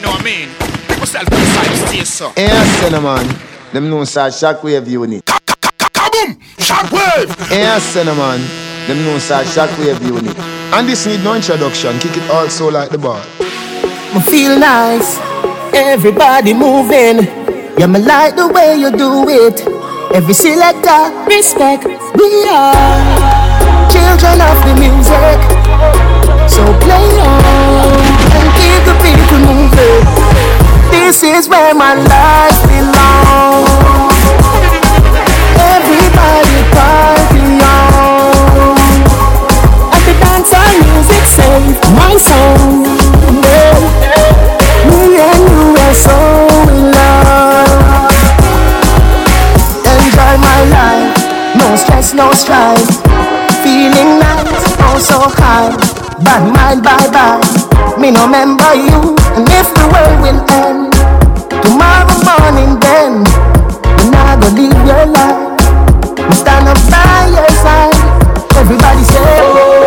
you know what I mean? People self side stay so. Yeah, cinnamon. Them know say shockwave unit. Kaboom! Shockwave! Yeah, cinnamon. Them know say shockwave unit. And this need no introduction. Kick it all so like the ball. Me feel nice. Everybody moving. Yeah, me like the way you do it. Every selector, respect. We are children of the music. So play on and keep the people moving. This is where my life belongs. Everybody party on. At the dance and music save my soul. Me and you are so in love. Enjoy my life, no stress, no strife. Feeling nice, oh so high. Bad mind, bye bye. Me no remember you, and if the world will end tomorrow morning, then you're not gonna leave your life. Me stand up by your side. Everybody say, oh,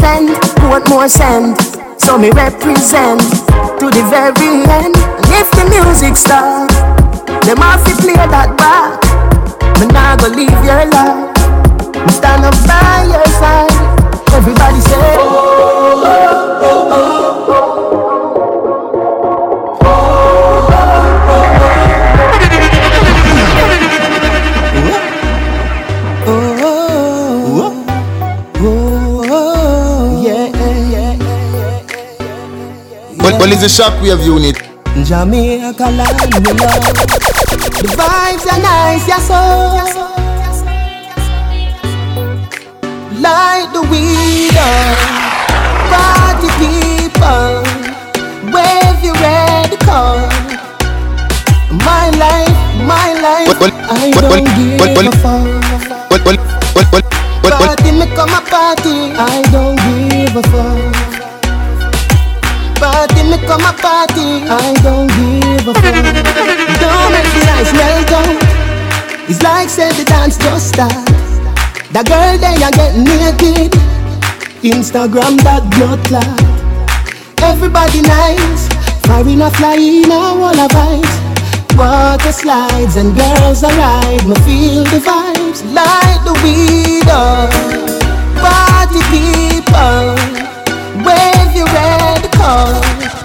and strength. Want more send. So me represent to the very end. And if the music starts, them have to play that back. Me nah go leave your life. Me stand up by your side. Everybody say, oh, But it's a shockwave unit. Jamaica land we love. The vibes are nice, yes so. Light the weed up. Party people, wave your red card. My life, my life, Well, well, I don't give well, well. a fuck. Well, well, well, well, well, well. Party me come a party, I don't give a fuck. Me come a party, I don't give a fuck. don't make the ice melt down. It's like said the dance just start. The girl there you get naked. Instagram that blood clot. Everybody nice, a flying a wall of vibes. Water slides and girls arrive. Me feel the vibes, light the weed up. Party people, wave your red card.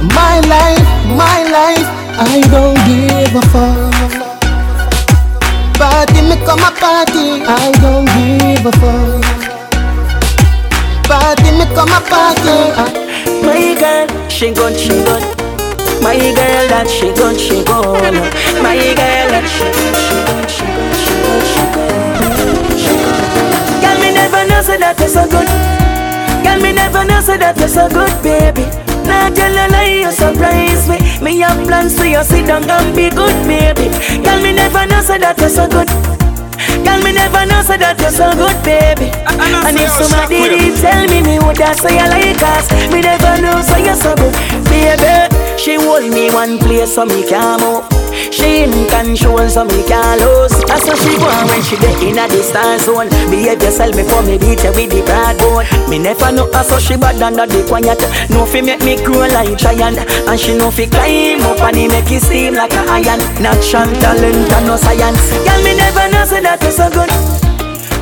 My life, my life, I don't give a fuck. Party me come a party, I don't give a fuck. Party me come a party. My girl, she good, she good. My girl, that she good, she good. My girl, that she good, she good, she good, she good, she good, she good. Girl, me never know say that you're so good. Girl, me never know say that you're so good, baby. Nah, tell a lie, you surprise me. Me have plans for you, sit down and be good, baby. Girl, me never know say that you're so good. Girl, me never know say that you're so good, baby. I know And if somebody did tell me, me would have say I like us. Me never know say you're so good, baby. She hold me one place so me can't move. She in control so me can't lose. That's how she on when she get in a distance zone. Behave yourself before me beat you with the bad bone. Me never know how so she bad under the quiet. No fi make me grow like giant, and she no fi climb up and he make it steam like a iron. Natural talent and no science. Girl, me never know say that you're so good.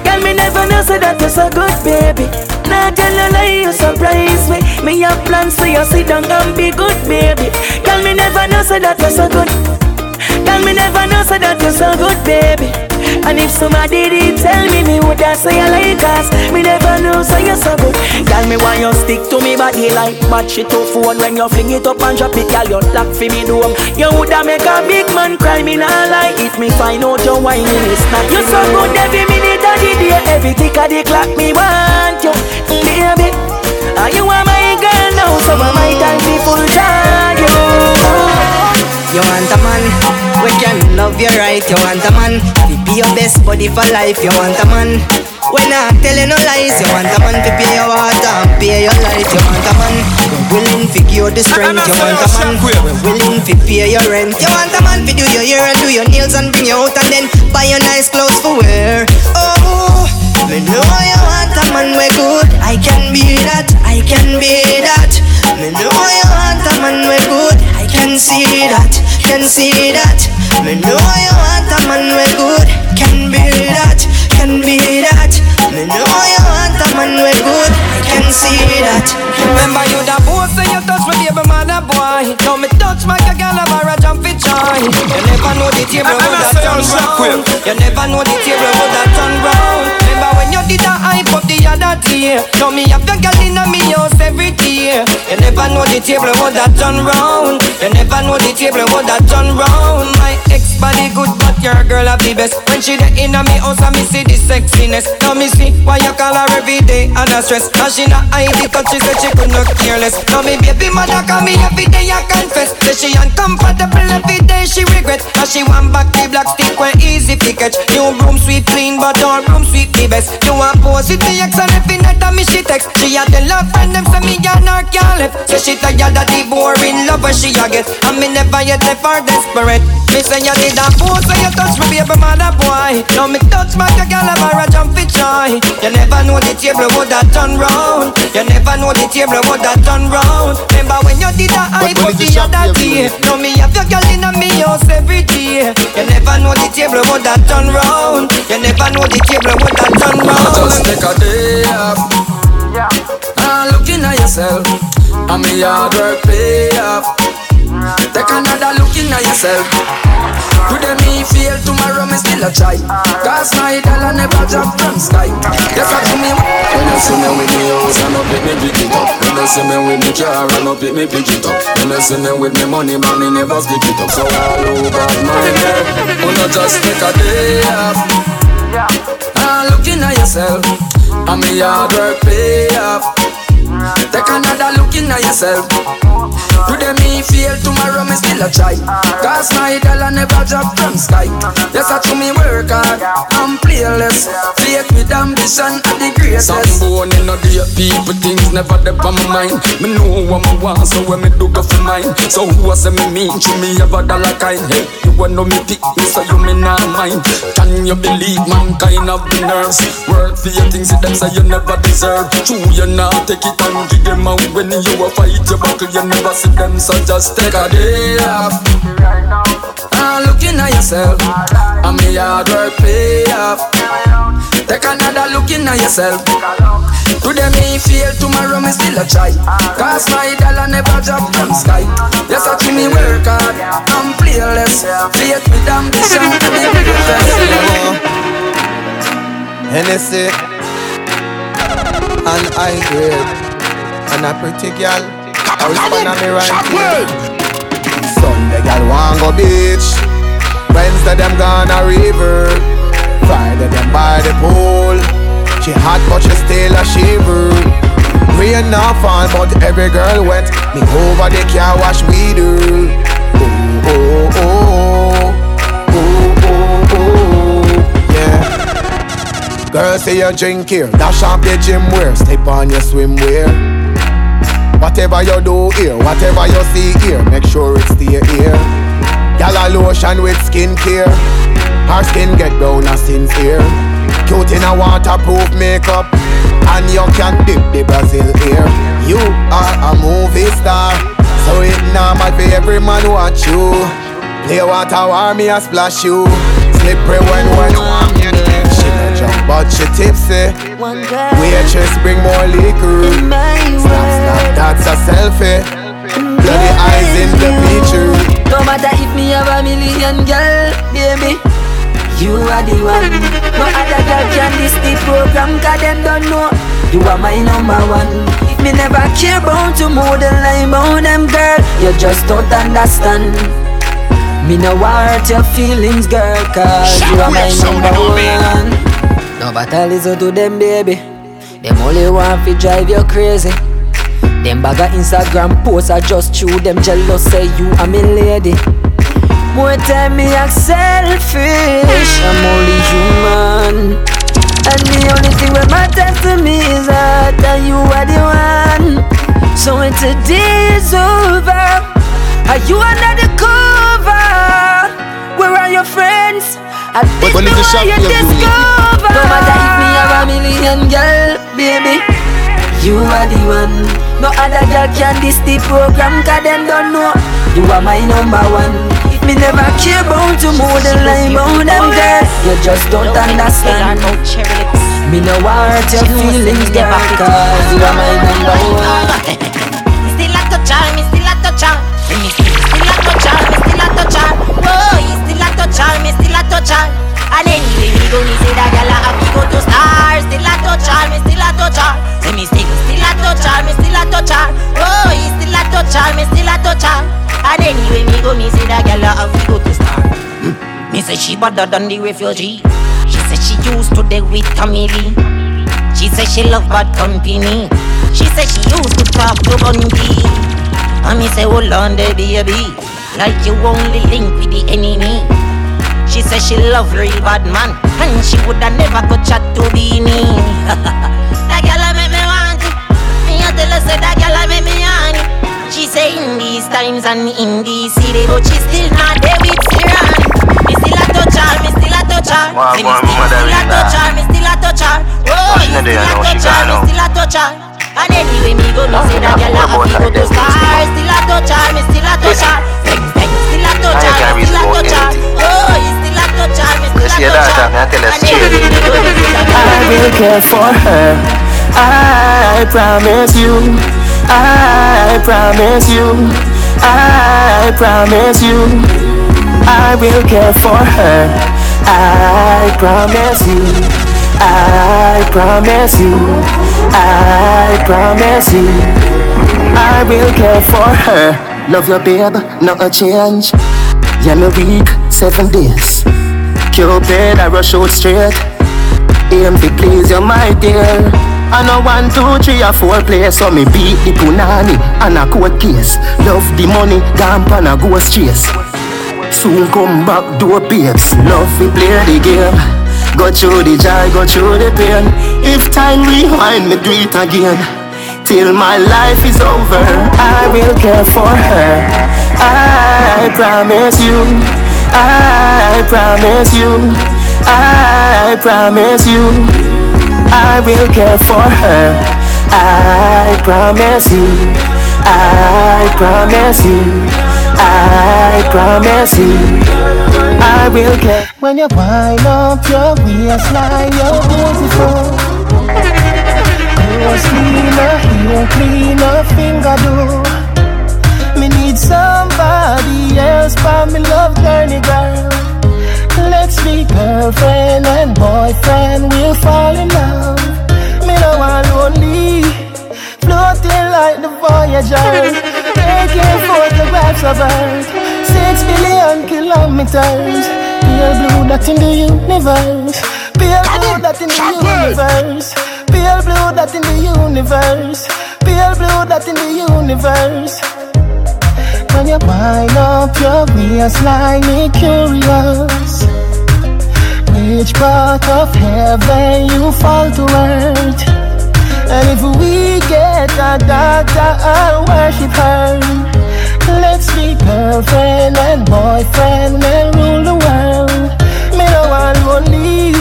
Girl, me never know say that you're so good, baby. Nah, tell a lie, you surprise me. Me have plans for you, sit down and be good, baby. Girl, me never know say that you're so good. Girl, me never know say that you're so good, baby. And if somebody did tell me, me would have say I like us. Me never know say you're so good. Girl, me want you stick to me body like match it to phone. When you fling it up and drop it, girl, you lock for me dome. You woulda make a big man cry, me nah lie. If me find out you whining, it's not You so good every minute of the day, every tick of the clock, me want you, baby. Are you are my girl now, so I my time be full time. love you right, you want a man. To be your best buddy for life, you want a man. When I tell you no lies, you want a man to pay your water and pay your life, You want a man willing to give you the strength. You want a man we willing to pay your rent. You want a man to do your hair and do your nails and bring you out and then buy your nice clothes for wear. Oh, me know you want a man we good. I can be that. I can be that. Me know you want a man we good. I can see that. Can see that. Me know you want a man we good. Can be that. Can be that. Me know you want a man we good. I can see that. Remember you the boss and you touch me baby mother boy. Now me touch my girl about a jump it joy. You never know the table would have turn round. You never know the table would have turn round. Remember when you did a hype up the other day. Now me have your girl in me house every day. You never know the table would have turn round. You never know the table would have turn round. My ex body good but your girl have the best. When she the in me house I me see the sexiness. Now me see why you call her every day and a stress. Now she not it cause she said she could not careless. Now me baby mother call me every day I confess. Say she uncomfortable every day she regret. Now she want back the black stick when easy to catch. New broom sweep clean but our broom sweep the best. You want pose with the ex and every night I me she text. She had the love friend them say me and her can't left. Say she tired of the boring lover she a get. And me never yet left her desperate. Me say you did a pose so you touch me baby mother boy. Now me touch my girl ever a jump for joy. You never know the table would have turn round. You never know the table would have turn round. Remember when you did a hype up the other day. Now me have your girl in me house every day. You never know the table would have turn round. You never know the table would have turn round. Just take a day off. And ah, looking at yourself. And me hard work pay off. Take another look in at yourself. Today me feel tomorrow me still a try. Cause my dollar never drop from sky. I do me. When you see me with me house and up, pick me pick it up. When you see me with me car and up, pick me pick it up. When you see me with me money, money never split it up. So all over my head, Wanna just take a day off. And ah, looking at yourself. And me hard work pay off. Take another look in yourself. Today me feel, tomorrow me still a try. Cause my dollar never drop from sky. Yes, I to me work hard, I'm playless. Faith with ambition at the greatest. Some born in a day, people things never dep on my mind. Me know what me want, so when me do go for mine. So who say me mean to me ever dollar kind? Hey, you want know me pick me, so you me not mind. Can you believe mankind have the nerves? Work for your things, them say you never deserve. True, you not take it and give them when you a fight your battle, you never see them, so just take a day off. And looking at yourself. And me hard work pay off. Take another look in at yourself. Today me feel, tomorrow me still a try. Cause my dollar never drop from sky. Yes, I to me work hard, I'm fearless. Faith with ambition to be greatest. Hennessy and I grade and a pretty girl. I was on me right. Sunday girl want go beach. Wednesday them gonna river. Friday them by the pool. She hot but she still a shiver. Rain not fall but every girl wet. Me over the car wash we do. Oh oh oh. Oh oh oh. Yeah. Girl, say you drink here, dash up your gym wear, step on your swimwear. Whatever you do here, whatever you see here, make sure it's stay here. Y'all a lotion with skincare, her skin get brown as sincere. Cute in a waterproof makeup, and you can dip the Brazil here. You are a movie star, so it normal for every man watch you. Play water war me a splash you, slippery when when warm you but she tipsy. Eh? One girl Waitress bring more liquor. in my Snap, snap, that's a selfie. Mm-hmm. Bloody eyes in the picture. No matter if me have a million girl, baby, you are the one. No other girl can this the program, cause them don't know. You are my number one. If me never care about you more than I about them, girl, you just don't understand. Me no hurt your feelings, girl, cause you are my Shockwave number you me. one. No matter listen to them, baby. Them only want to drive you crazy. Them bag of Instagram posts are just true. Them jealous say you are me lady. More time me act selfish. I'm only human. And the only thing that matters to me is that you are the one. So when today is over, are you under the cover? Where are your friends? At this When shop you discover. No matter if me have a million girl, baby, you are the one. No other girl can this the program, cause them don't know. You are my number one. Me never care about you more than I about them girl. You just don't understand. Me no want your feelings, girl, cause you are my number one. Still a touch her, me still a touch her. Me still a touch her, me still a touch her. Touch her, me still a touch her. And anyway, me go me say that gyal a happy go to stars. Still a touch her, me still a touch her. Say me still, still a touch her, me still a touch her. Oh, he still a touch her, me still a touch her. And anyway, me go me say that gyal a happy go to stars. Hmm. Me say she better than the refugee. She say she used to deal with Tommy Lee. She say she love bad company. She say she used to talk to Bundy. And me say hold on there baby, like you only link with the enemy. She say she love real bad man, and she woulda never go chat to Beanie. that gyal a make me want it. Me a tell her say that gyal a make me on it. She say in these times and in these city, but she still not there with Siran. Me still a touch her, me still a touch her. Wow, me still, still a touch her, me still a touch her. Oh, me still a touch her, me still a touch her. And anyway, me go me say that gyal a happy go to stars. Still a touch her, me still a touch her. Bang bang, still a touch her, still a touch her. Oh, I will care for her. I promise you. I promise you. I promise you. I will care for her. I promise you. I promise you. I promise you. I will care for her. Love your babe, not a change. Yeah, me week, seven days. Cupid, I rush out straight. Aim to please you, my dear. I know one, two, three, or four players, so me beat the punani and a court case. Love the money, damp and a ghost chase. Soon come back, door babes. Love we play the game. Go through the joy, go through the pain. If time rewind, me do it again. Till my life is over, I will care for her. I promise you. I promise you. I promise you. I will care for her. I promise you. I promise you. I promise you. I will care. When you wind up your waistline, you're beautiful. Clothes cleaner, hair cleaner, finger do. Me need somebody else, but me love journey girl. Let's be girlfriend and boyfriend, we'll fall in love. Me no want lonely, floating like the Voyager, taking photographs of Earth. Six billion kilometers, pale blue that in the universe, pale blue that in the universe, pale blue that in the universe, pale blue that in the universe. When you wind up your waistline, me curious. Which part of heaven you fall to earth? And if we get a daughter, I'll worship her. Let's be girlfriend and boyfriend and rule the world. Me no lonely,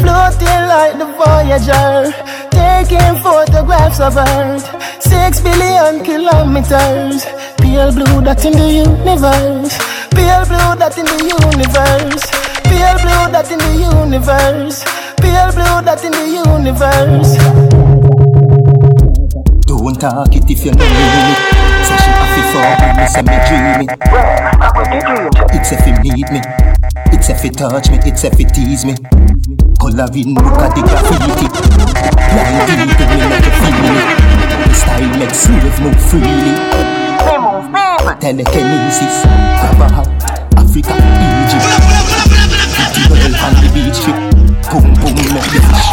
floating like the Voyager, taking photographs of Earth. Six billion kilometers, pale blue that in the universe, pale blue that in the universe, pale blue that in the universe, pale blue that in the universe. Don't talk it if you know me. Say she to fuck me, me say me dream it. It's if you need me. It's if you touch me, it's if you tease me. Coloring, look at the graffiti. Blind people, me not feel me. The style makes slave move freely. Telekinesis, Kabaha, Africa, Egypt. Pretty girl on the beach trip. Boom boom, make the fish.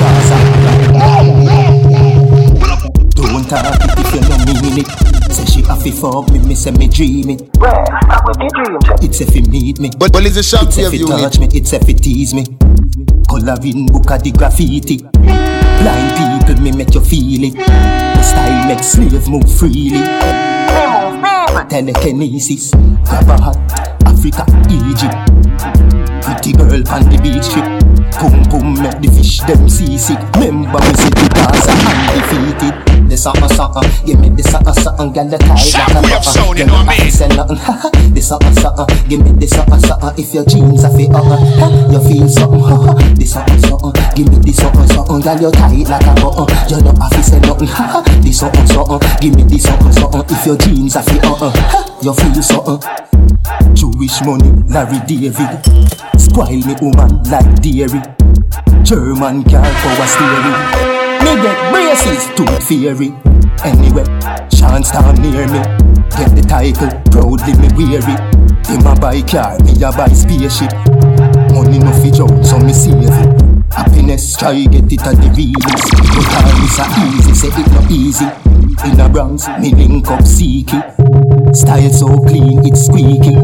Gaza. Don't talk it if you don't mean it. Say she have fi fuck me, me say me dream it. It's if you need me. But, but it's a shop It's if you touch eh? me, it's if you tease me. Coloring book of the graffiti. Blind people, me make you feel it. The style make slave move freely. Telekinesis, grab a hat, Africa, Egypt. Pretty girl on the beach trip. Boom boom, make the fish them seasick. Remember we said the Gaza undefeated. The something something, give me the something something, girl the tie like a Shockwave sound, you know what I mean? Say nothing, the something something, give me the something something. If your jeans are fit, uh, uh, you feel something, the something something, give me the something something, girl you tight like a button. You don't have to say nothing, the something something, give me the something something. If your jeans are fit, uh, uh, you feel something. Jewish money, Larry David. Spoil me woman like dairy. German car power steering. Me get braces, tooth fairy. Anyway, chance down near me. Get the title, proudly me wear it. Him a buy car, me a buy spaceship. Money no fi joke, so me save it. Happiness, try get it at the realest. But all is a easy, say it no easy. In a Bronx, me link up Seeky. Style so clean, it's squeaky.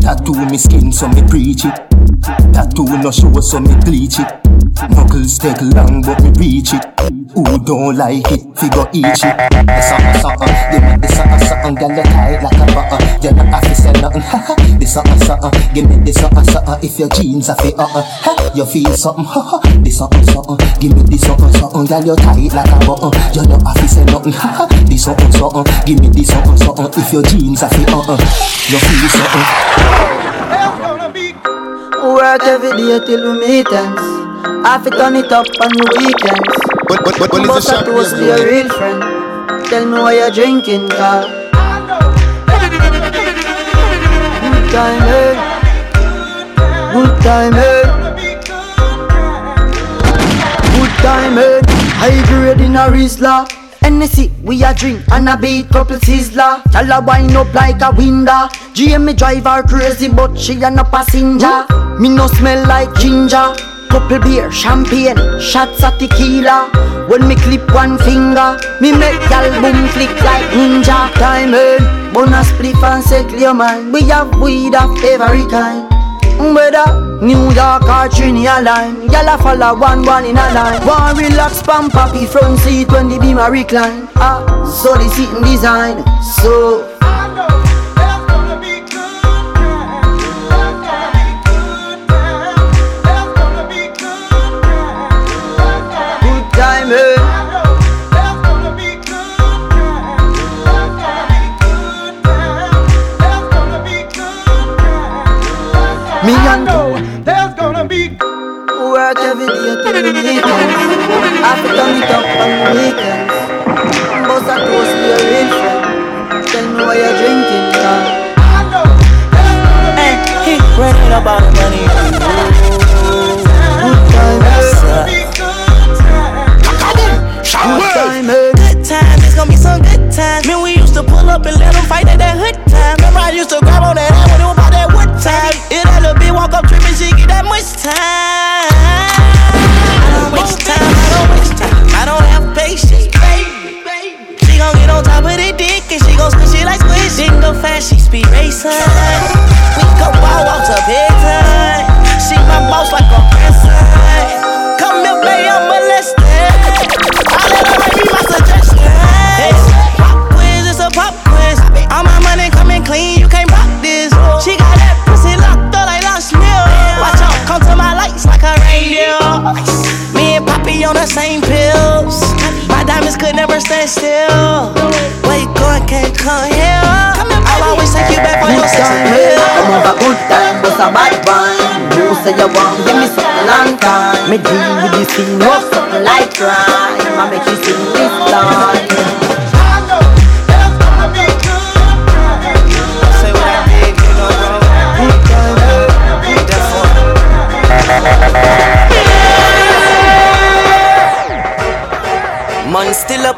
Tattoo me skin, so me preach it. Tattoo no show, so me bleach it. Knuckles take long, but me reach it. Who don't like it, figure each it. The something, something, give me the something, something, girl you tight like a button. You not have to say nothing, ha The something, something, give me the something, something. If your jeans are fit, uh uh, ha, you feel something, ha ha. The something, something, give me the something, something, girl you tight like a button. You not have to say nothing, ha ha. The something, something, give me the something, something. If your jeans are fit, uh uh, you feel something. Work every day till we meet ends. I fi turn it up on the weekends. But, but, but, but Bust a toast to your real friend. Tell me what you're drinking, car. Good time, eh? Good time, eh? Good time, eh? High grade in a Rizla. Hennessy, we a drink and a beat couple sizzler. Y'all a wind up like a window. GM me drive her crazy, but she a no passenger. Me no smell like ginger. Couple beer, champagne, shots of tequila. When me clip one finger, me make y'all boom click like ninja. Time in, bonus spliff and settle your mind. We have weed of every kind. Whether New York or Trinidad line Y'all a follow one one in a line One relax pump poppy front seat when the beam a recline Ah, so the seating design So Me and you There's gonna be Work every day till the weekends I fi turn it up on the weekends Bust a toast to your real friend Tell me what you're drinking, car Hey, he running about money. Good time? Shockwave. Good time, eh? Good times, it's gonna be some good times. Man, we used to pull up and let them fight at that hood time. Remember, I used to grab on that ass when it was about that wood time. It that little bitch walk up tripping, she get that much time. I don't waste time, I don't waste time. I don't have patience, baby. She gon' get on top of the dick and she gon' squish it like squish. Didn't go fast, she speed racing. We go ball walks up head time. She my boss like a grandson. Come here, baby, I'm molested. I let her me my suggestion. On the same pills. My diamonds could never stand still. Where you going, can't come here. I'll always take you back for your time, eh? Come over, good time, bust a bad wine You say you want, give me something long time Me deal with the scene, no something like crime I make you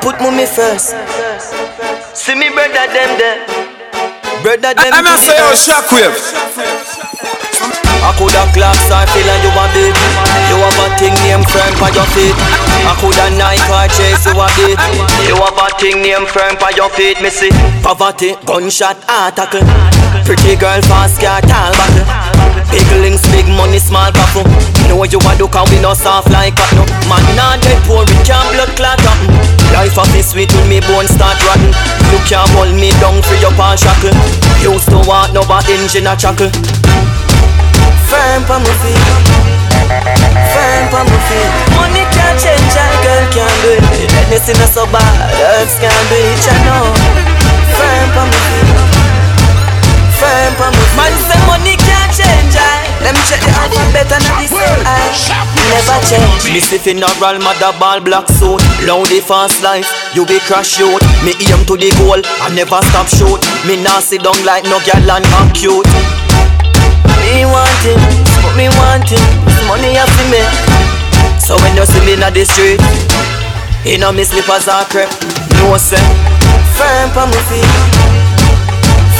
put mommy first. See me brother them there. Brother them I'm not saying shockwave. I coulda class I feel like you a baby. You have a thing name firm for your feet. I coulda Nike or chase you a bit. You have a thing name firm for your feet, me see. Poverty, gunshot, attack. Pretty girl, fast car, tall battle. Big links, big money, small couple. Know what you a do can we no soft like no. Man not dead poor, we can't blood clot up. Life of this sweet when me bone start rotten. You can't hold me down for your pawn shackle. Used to want no but engine a chuckle. Firm pa my feet. Firm pa my feet. Money can't change, a girl can't do it. Anything is so bad, earth can't do it. You know. Firm pa my feet. Firm pa my feet. Man say money can't change, I. Let me check the alphabet and the same I Never change. Me see funeral mother ball black suit. Loud fast life You be crash shoot. Me aim to the goal I never stop shoot. Me nah sit down like no girl and act cute. Me want it But me want it. Money I fi me. So when you see me in the street You know me slippers are creep No say Firm pa my feet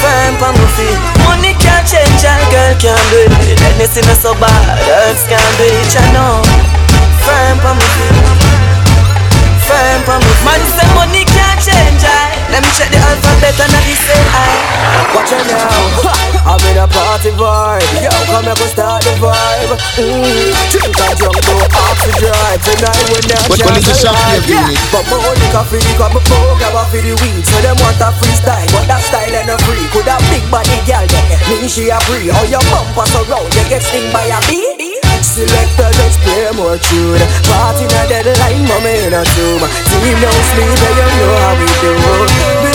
firm pa my feet Money can't change a girl can't do it. Anything is so bad, girls can't do it, you know. Firm pa my feet firm for me. Man say money can't change I Let me check the alphabet and I say I. Watch out now. I'm in a party vibe. Yo, come here, go start the vibe. Mm. Drink and jump go off the drive Tonight we're not But when it's a yeah. But more liquor for the cup, more grab a for the weed. So them want a freestyle, but that style ain't a free. Could a big body girl, yeah, me she a free. How your bumper so round, you get sting by a bee Selector just play more tune. Party in a deadline, mommy in a tomb Team no sleep, and you know how we do.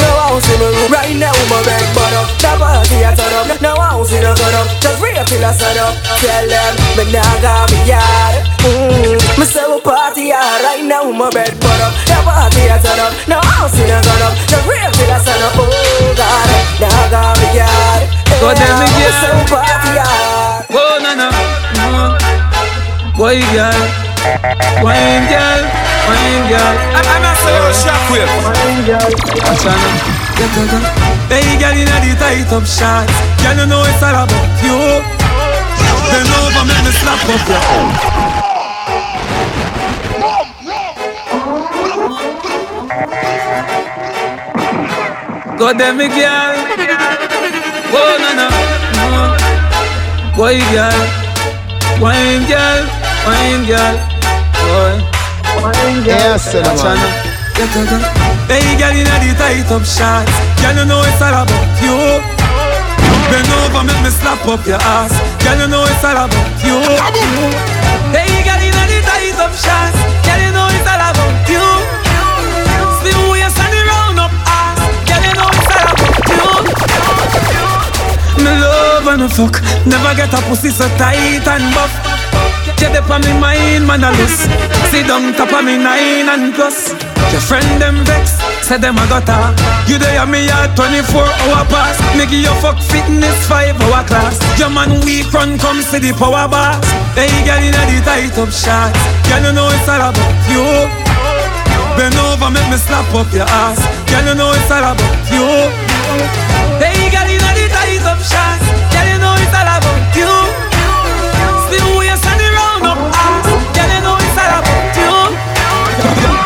No house in my room, right now my bed but up. The party a turn up, no house in a gun up. Just real till I sun up. Tell them, me nah got me yard. Mm. Me say we party hard, right now my bed but up. The party a turn up, no house in a gun up. Just real till I sun up, oh God Nah got me yard. Go down me Me say we party hard Oh no no, no. Boy girl, wine girl, wine girl. I'm a say shockwave. Wine girl, watch out now. Get out now. Hey girl inna the tight up shots, girl you know it's all about you. Then over make me slap up your. Go there, me girl. Oh no no, no. Boy girl, wine girl. Wine girl, boy. Wine girl, yes, man. Hey, girl, inna the tight up shots, girl, you know it's all about you. Bend over, make me slap up your ass, girl, you know it's all about you. Hey, girl, inna the tight up shots, girl, you know it's all about you. Love and fuck, never get a pussy so tight and buff. You dip on me mind, man, I lose. Sit down top of me nine and plus. Your friend them vex, say them a got her. You there me at 24 hour pass. Make your fuck fitness 5 hour class. Your man weak run come see the power boss. Hey girl inna the tight up shot. Girl you know it's all about you. Bend over, make me slap up your ass. Girl you know it's all about you. Hey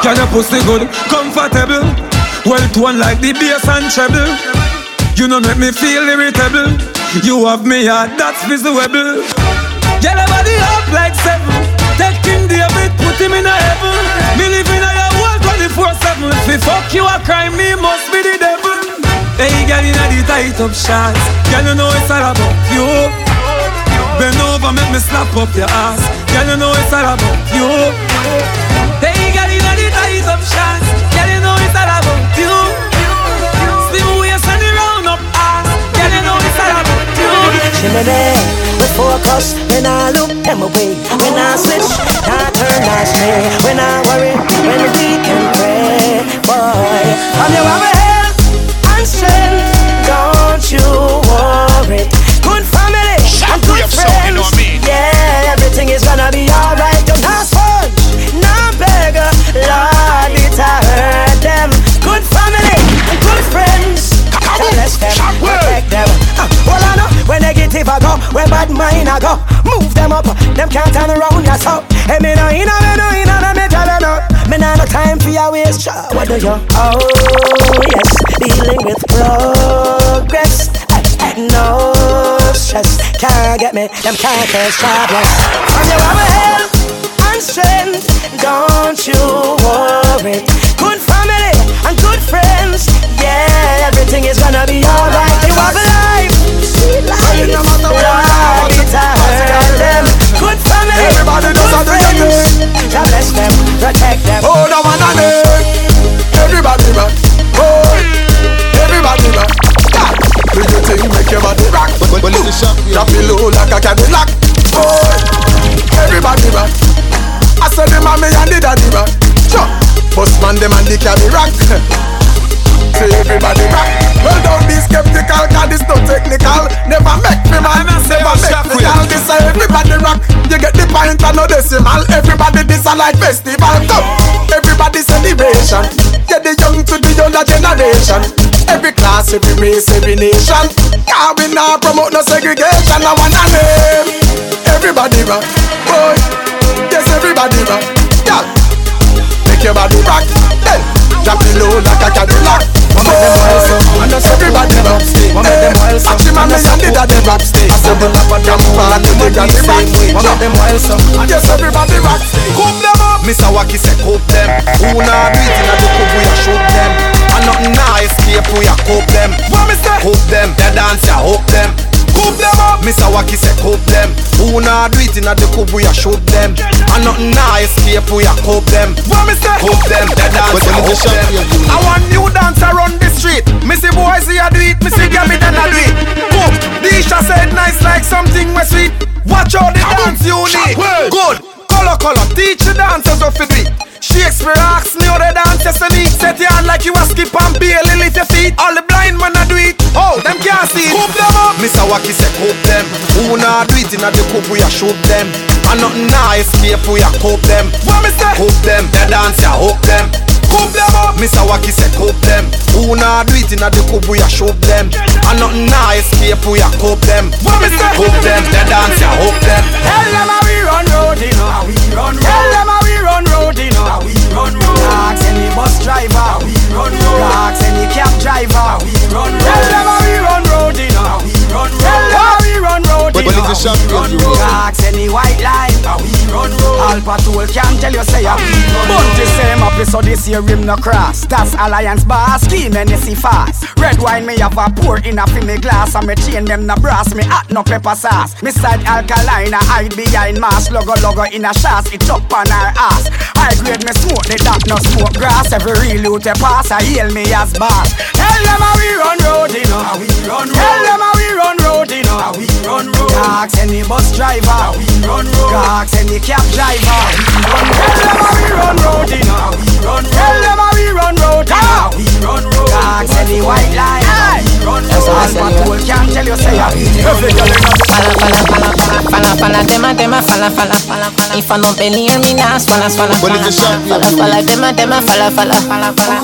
Can your pussy good, comfortable? Well tone like the bass and treble. You know make me feel irritable. You have me heart that's visible. A body up like seven. Take King David, put him in a heaven. Me live in a world 24-7 If we fuck you a crime, me must be the devil. Hey girl in a the tight up shots. Girl you know it's all about you. Bend over, make me slap up your ass. Girl you know it's all about you Shimmy we focus when I look them away. When I switch, I turn, I stay. When I worry, when we can pray, boy. I'm your health and strength. Don't you worry. Good family and good friends. When negative I go, where bad mind I go. Move them up, them can't turn around ya so. Hey, me no inna, me no inna, no me tell you no. Me nah no time for your waste. What do you? Oh yes, dealing with progress. No stress, can't get me. Them can't catch jobless. From your and strength, don't you worry. Good family and good friends, yeah, everything is gonna be alright. You have a life, sweet life, no matter what them. Good family, everybody does a thing. God bless them, protect them. Oh, no one on Everybody rock, oh, everybody rock. Do you think make your body rock? Well, it's a shock. Drop it low like a Cadillac. Oh, everybody rock. I said the mommy and the daddy rock. Sure. Bust man them and the cabby rock. Say everybody rock. Well, don't be skeptical, cause this no technical. Never make me man, never make me girl. This say everybody rock. You get the point and no decimal. Everybody this a like festival. Come, everybody celebration. Get the young to the younger generation. Every class, every race, every nation. Cause we not promote no segregation. I want a name. Everybody rock, boy. Yes, everybody rock. Yeah. Make your body rock. Then drop it low like a Cadillac. One make them wild so And just everybody rock. One make them wild so Actually, man, me and the daddy rock. I said the lap of them party, they got the rock. One make them wild so Yes, everybody rock. Coop them up. Mr. Wacky say coop them Who nah do it inna the coop we a shoot them And nothing nah escape we a coop them What me say? Coop them, they dance ya hook them Coop them up. Mr. Wacky say coop them Who nah do it inna the coop we a shoot them And nothing nah escape we a coop them What me say? Coop them, they dance But ya hook it's a shock, them I want new dancer run the street. Missy boy see ya do it, Missy girl me then I do it. Boom, the Isha said nice like something we sweet. Watch out the dance you need. Good, color color, teach the dancers what to do it. Shakespeare asks me how the dance you need. Set your hand like you a skip and barely lift your feet. All the Mr. Wacky say coop them Who nah do it inna the coop we a shoot them And nothing nah escape we a coop them What me say? Coop them, they dance ya hook them Coop them up. Mr. Wacky say coop them Who nah do it inna the coop we a shoot them And nothing nah escape we a coop them What me say? Coop them, they dance ya hook them Tell them how we run road, you know. How we run road. Tell them how we run road, you know. How we run road. Ask any bus driver. How we run road. Ask any cab driver. How we run road. Tell them run road, But you when know. it's a How you know. road. Ask any white line. How we run road. All patrol can tell you say how we run road. Bunty same episode this year rim no cross. That's alliance boss. Scheme and see fast. Red wine me have a pour in a fi me glass and me chain them no brass. Me hot no pepper sauce. Me side alkaline I hide behind mask. Logo logo in a shots. It up on her ass. High grade me smoke the dark no smoke grass. Every real loot a pass. I hail me as boss. Tell them how we run road, you know. How we run road. Tell them how we run road, you know. How we run road. Ask any bus driver. How we run road. Ask any cab driver. We run road. Tell them we run road, you know. How we run road. Tell them run road, you know. How we run road. Ask any white line. How we run road. All patrol can tell you say how we Every girl in the Fala, fala, fala, fala, fala, fala, dema, dema, fala, fala, fala, fala. If I don't believe me, nah, swalla, swalla, But fala, it's a shock, fala, you fala, know. dema, dema, fala, fala, fala, fala.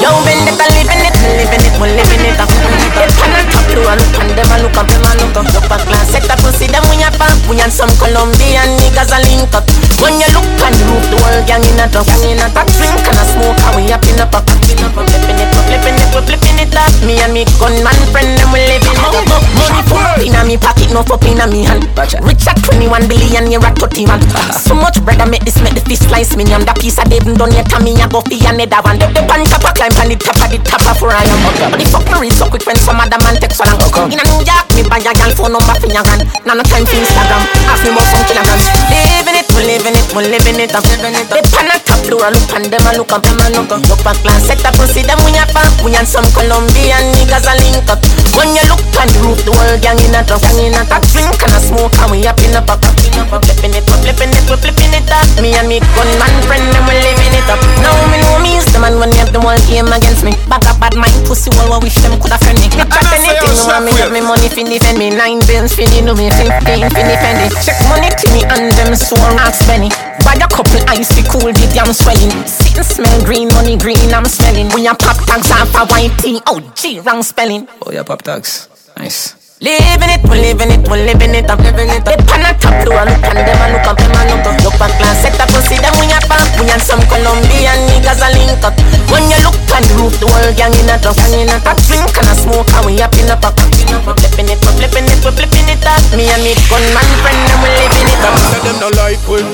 Yo, been it, living it, living it, we living it up. They pan and top to a look and them a look up, them a look up. Look at class, set up, see them when you pop. We and some Colombian niggas a link up. When you look on the roof, the whole gang in a truck, gang in a truck. Drink and a smoke, and we up pop, up in a pop, flipping it up, flipping it up, flipping it up. Me and me gunman friend, them we living it up. Money full in a me pocket, no up in a me hand. Rich at 21 billion, you're at 31. So much bread, I make this, make the fish slice me. I'm the piece of David done yet, and me a go for another one. The pan a climb, and the top of the top of where I am. But the fuck reach so quick when some other man take so long. In a New York, me buy a girl phone number for your gun. Now no time for Instagram, ask me about some kilograms. Living it, we living it, we living it up. The pan a top floor, I look and them a look up, them a look up. Back class, set up, see them we a pop. We and some Colombian niggas a link up. When you look on the roof, the whole gang in a truck, gang in a. Drink and a smoke, and we up in a pop, up in a pop. Flipping it, we flipping it, we flipping it up. Me and me gunman friend, them we living it up. Now me know me is the man when you have the whole game against me. Back up bad mind, pussy, well, what wish them coulda friend me. Me chat anything, you want me have me money fi defend me. Nine bills fi the me, fifteen fi defend it. Check money to me and them sore ask Benny. Buy a couple ice fi cool the damn swelling. Sit and smell green, money green, I'm smelling. We a pop tags off a white tea, oh gee, wrong spelling. Oh yeah, pop tags. Nice. Living it, we living it, we living it, I'm living it. They pan a top door, look on them and look up them and look up. Look back class, set up, see them we a pump. We and some Colombian niggas a link up. When you look on the roof, the whole gang in a drunk, gang in a top. Drink and a smoke and we up in a pop. We flipping it, we flipping it, we flipping it up. Me and me gunman friend, and we living it up. Say them no like we,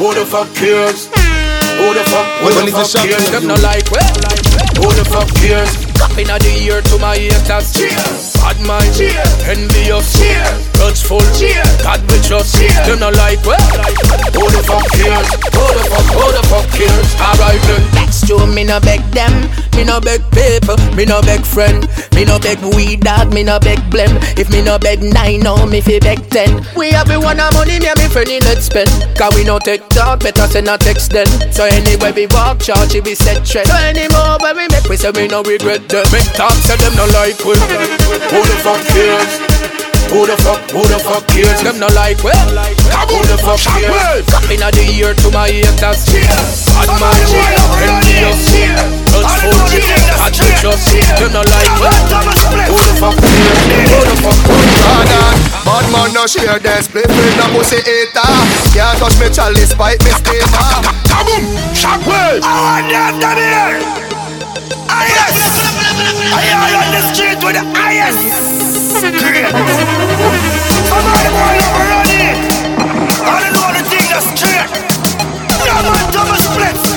who the fuck cares? Who the fuck, who the fuck cares? Them no like we, who the fuck cares? Cupping of the ear to my haters. Cheers. Bad mind, Cheers. envious, Cheers. grudgeful, Cheers. God we trust. Cheers. Them no like we, who the fuck cares? Who the fuck, who the fuck cares? Alright then. Next to me no beg them, me no beg people, me no beg friend, me no beg weed dog, me no beg blem. If me no beg nine, no me fi beg ten. We have we want a money, me and me friend in let's spend. Cause we no take talk, better send a text then. So anywhere we walk, charge we set trend. So anymore when we make, we say we no regret them. Make talk, say them no like we. Who the fuck cares? Who the fuck, who the fuck cares? Them no like we. Who the fuck cares? Cupping of the year to my haters. Man, envious, grudgeful, God we trust. Them no like we. Who the fuck? Who the fuck cares? Bad man no share this Play with no pussy eater Can't touch me chalice Pipe me steamer Kaboom! Shockwave! I want them down here! Ah yes! I am on the street with the highest Great! Some of the boy over run it I don't know the thing that's straight Yeah man, double splits Did it!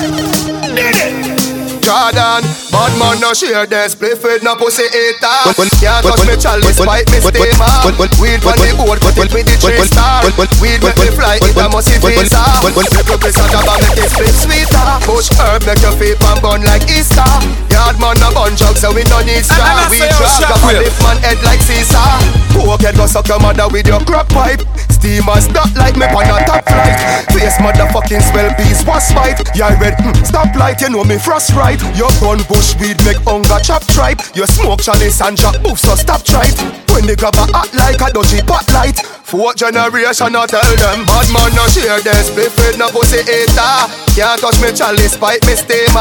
Jordan, bad man no share this. Play with no pussy eater. Can't touch me chalice Pipe me steamer. Weed on the board Cut it with the three star. Weed make me fly It a must visa Make your place a job and make it split sweeter. Push herb make your feet and burn like Easter. Yard man a bun jug So we no need straw. We drop Grab a lift man head like Caesar. Poke head go suck your mother with your crack pipe Steamer stop like me on a top flight. Face motherfucking spell beast was fight. Yeah red mm, stop light You know me frost right. Your gun bush weed make hunger chop tripe. You smoke chalice and chop move so stop tripe. When they grab a hot like a dodgy pot light Fourth generation I shall not tell them Bad man no share this Play with no pussy eater Can't touch me chalice pipe me steamer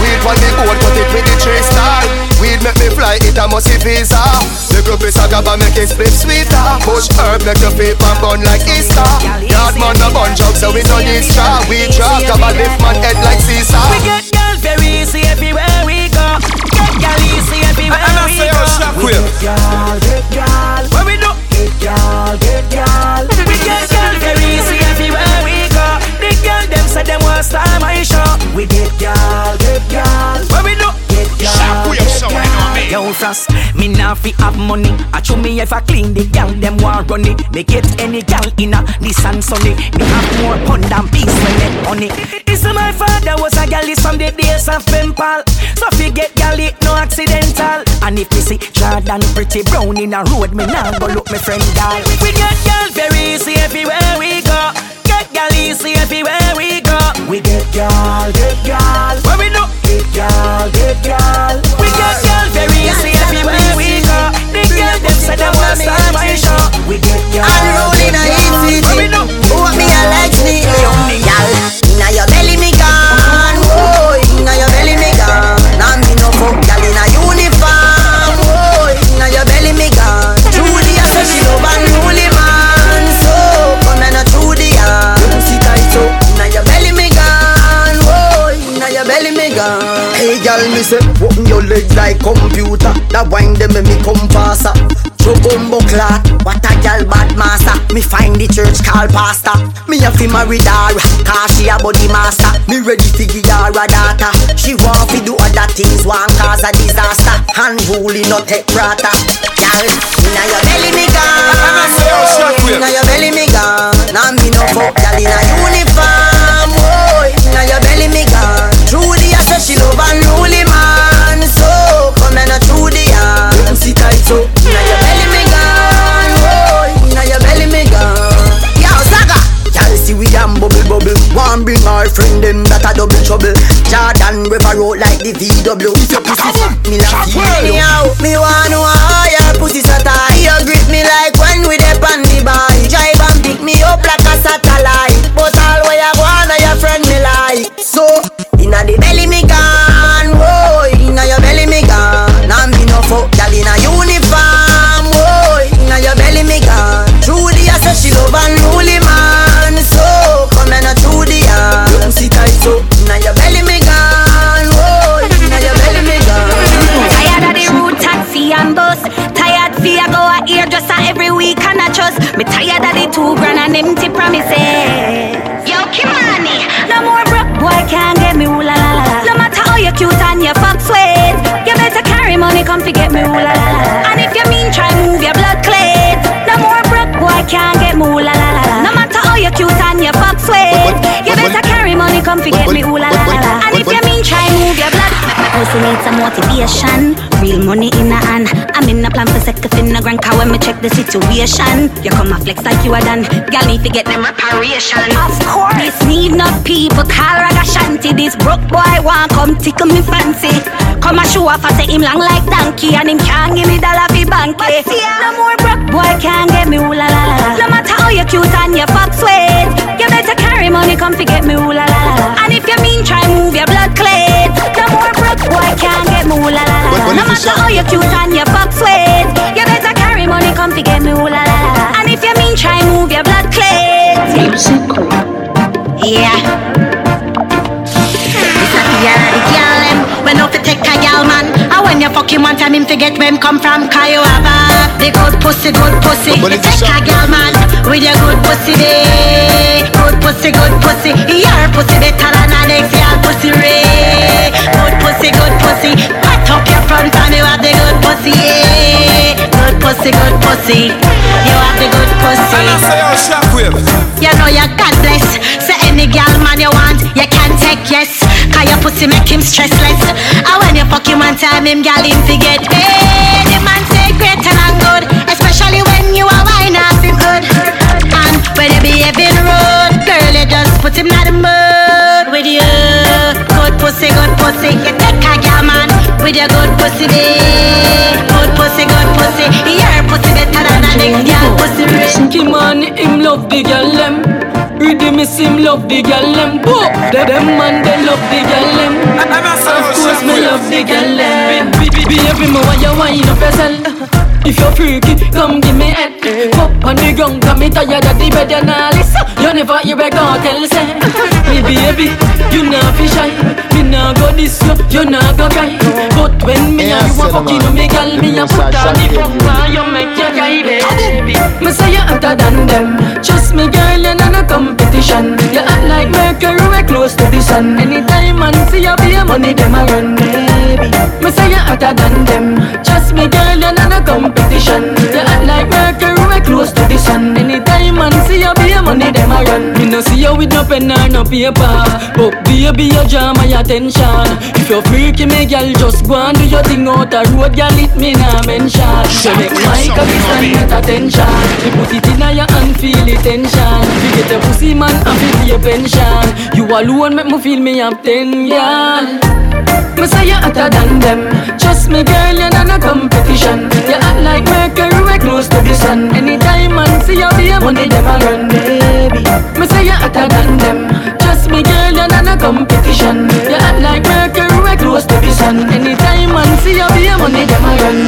Weed on the board cut it with the three star Weed make me fly it a must see visa Little piece of gaba make it split sweeter Push herb make your feet and burn like Easter Yard man a bun jug so we no need straw We drop gaba lift man head like Caesar We get girls very easy everywhere we go. Get girl easy everywhere we oh, go. oh, Shockwave. We get girl, get girl. Where we do? Get girl, get girl. We get girl very easy everywhere we go. The girl them say them want star my show. We get girl, get girl. Where we do? Get girl, Shockwave, get so I know me. Yo, Frost, me nah fi have money. I show me if I clean the gal, them want run it. Me get any gal in a this and sunny. Me have more pun than peace when they money. This is my father was a gal from the days of Pempal. So fi get gal it no accidental. And if me see Jordan pretty brown in a road, me now go look me friend gal. We get gal very easy everywhere we go. Get gal easy everywhere we go. We get gal, get gal. Where we do? Get gal, get gal. We get gal very easy everywhere we go. The girl them say them want star my show. We get gal. Unrolling a hit city. Where we do? Who want me a like me? Y'all, inna your belly girl, me say, open your legs like computer. That wine them make me come faster. Chocombo clot, what a girl bad master. Me find the church call pastor. Me a fi marry her, cause she a body master. Me ready to give her a daughter. She want fi do other things, want cause a disaster. Hand Unruly, not take prata. Girl, inna your belly me gone. Inna your belly me gone. Now me no fuck girl inna uniform. Come forget me, ooh la la la. And if you mean try move your blood, pussy need some motivation, real money in a hand. I'm in a plan for second in the grand car when me check the situation. You come a flex like you are done, girl need to get them reparation. Of course, this need not people call raga shanty. This broke boy want come tickle me fancy. Come a show off, I say him long like donkey And him can't give me dollar fi banky. No more broke boy can't get me ooh la la la No matter how you cute and you fuck sweet You better carry money come fi get me ooh la la la And if you mean try move your blood clean No more broke boy can't get me ooh la la la No matter how you cute and you fuck sweet You better carry money come fi get me ooh la la la And if you mean try move your blood clean Yeah when no fi take a gal man. And when you fuck him one time him forget where him come from. Cause you have a the good pussy, good pussy. You take a gal man with your good pussy day Good pussy, good pussy. Your pussy better than an ex gal pussy ray Good pussy, good pussy. Pat up your front and you have the good pussy yeah. Good pussy, good pussy. You have the good pussy. And I say oh shockwave You know you God bless pussy make him stressless. And when you fuck him one time him gal him forget. Hey, the man say great and good Especially when you are wine off him good And when you behaving rude Girl you just put him in the mood With you. Good pussy, good pussy You take a gal man With your good pussy babe. Good pussy, good pussy Your pussy better than a next gal pussy. Skinny man, him love the gal them Ready me him love the gal them Boop, they them man they love the gal them. Of course me love the gal them. Baby me want you wine up yourself if you're freaky, come give me head Fuck on the ground, cause me tired of the bed You nah listen, you never hear a cartel say. Me baby, you nah fi shy Me nah go this you, you nah go cry But when me and you a fucking me gal Me a put on the fuck you make your guy baby. Me say you hotter than them. Trust me girl, you're not a competition. You act like Mercury, we're close to the sun. Anytime man see you pay money, them a run baby. Me say you hotter than them. Trust me girl, you're not a competition competition. Act like Mercury, close to the sun. Anytime man see you be money, them a run. Me no see you with no pen or no paper. But baby, you draw my attention. If you're freaky, me girl, just go and do your thing out the road Girl, it me nah mention. So make my cocky stand at attention. You put it in your hand, feel the tension. You get a pussy man and feel your pension. You alone make me feel me have ten, girl me say you hotter than them. Trust me girl, you're not a competition. You act like Mercury, we're close to the sun. Anytime man see you be a money, them a run, baby. Me say you hotter than them. Trust me girl, you're not a competition. You act like Mercury, we're close to the sun. Anytime man see you be a money, them a run.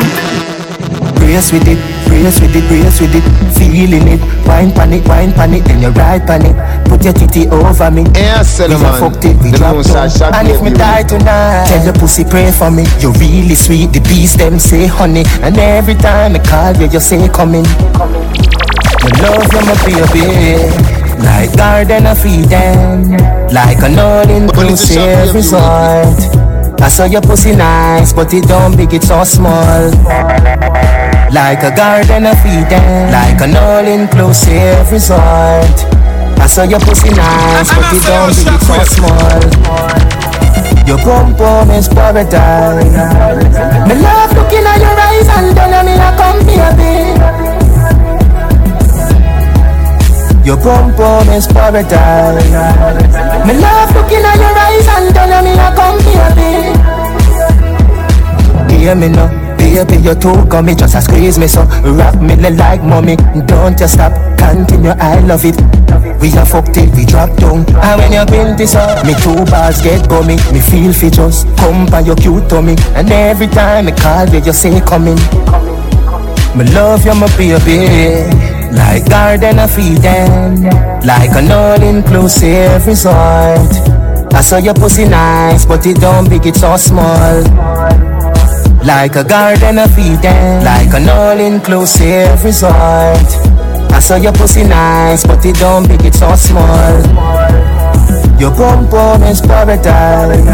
Brace with it, brace with it, brace with it. Feeling it, wine pan it, wine pan it Then you ride pan it. Put your titty over me. Yeah, Solomon fucked it, we The drop most I down. shot And if me you. die tonight Tell your pussy pray for me. You're really sweet, the beast them say honey. And every time I call you, you say coming You love you my baby like garden of Eden Like an all-inclusive resort. I saw your pussy nice, but it don't big, it's so small. Like a garden of Eden Like an all-inclusive resort. I saw your pussy nice, but it don't big, it's so small. Your pom pom is paradise. Me love looking at your eyes and then me a come baby Your pom pom is paradise. Me love looking at your eyes and then me a come here, baby Hear me now Baby, you too gummy, just a squeeze me so Wrap me like mommy. Don't you stop, continue, I love it. We a fuck till we drop down. And when you bend this up Me two bars get bummy. Me feel fi just come by your cute tummy. And every time I call you, you say coming. Me love you, my baby Like a Garden of Eden. Like an all-inclusive resort. I saw your pussy nice, but it don't big, it's so small. Like a garden of Eden. Like an all-inclusive resort. I saw your pussy nice But it don't big, it's so small. Your pum pum is paradise.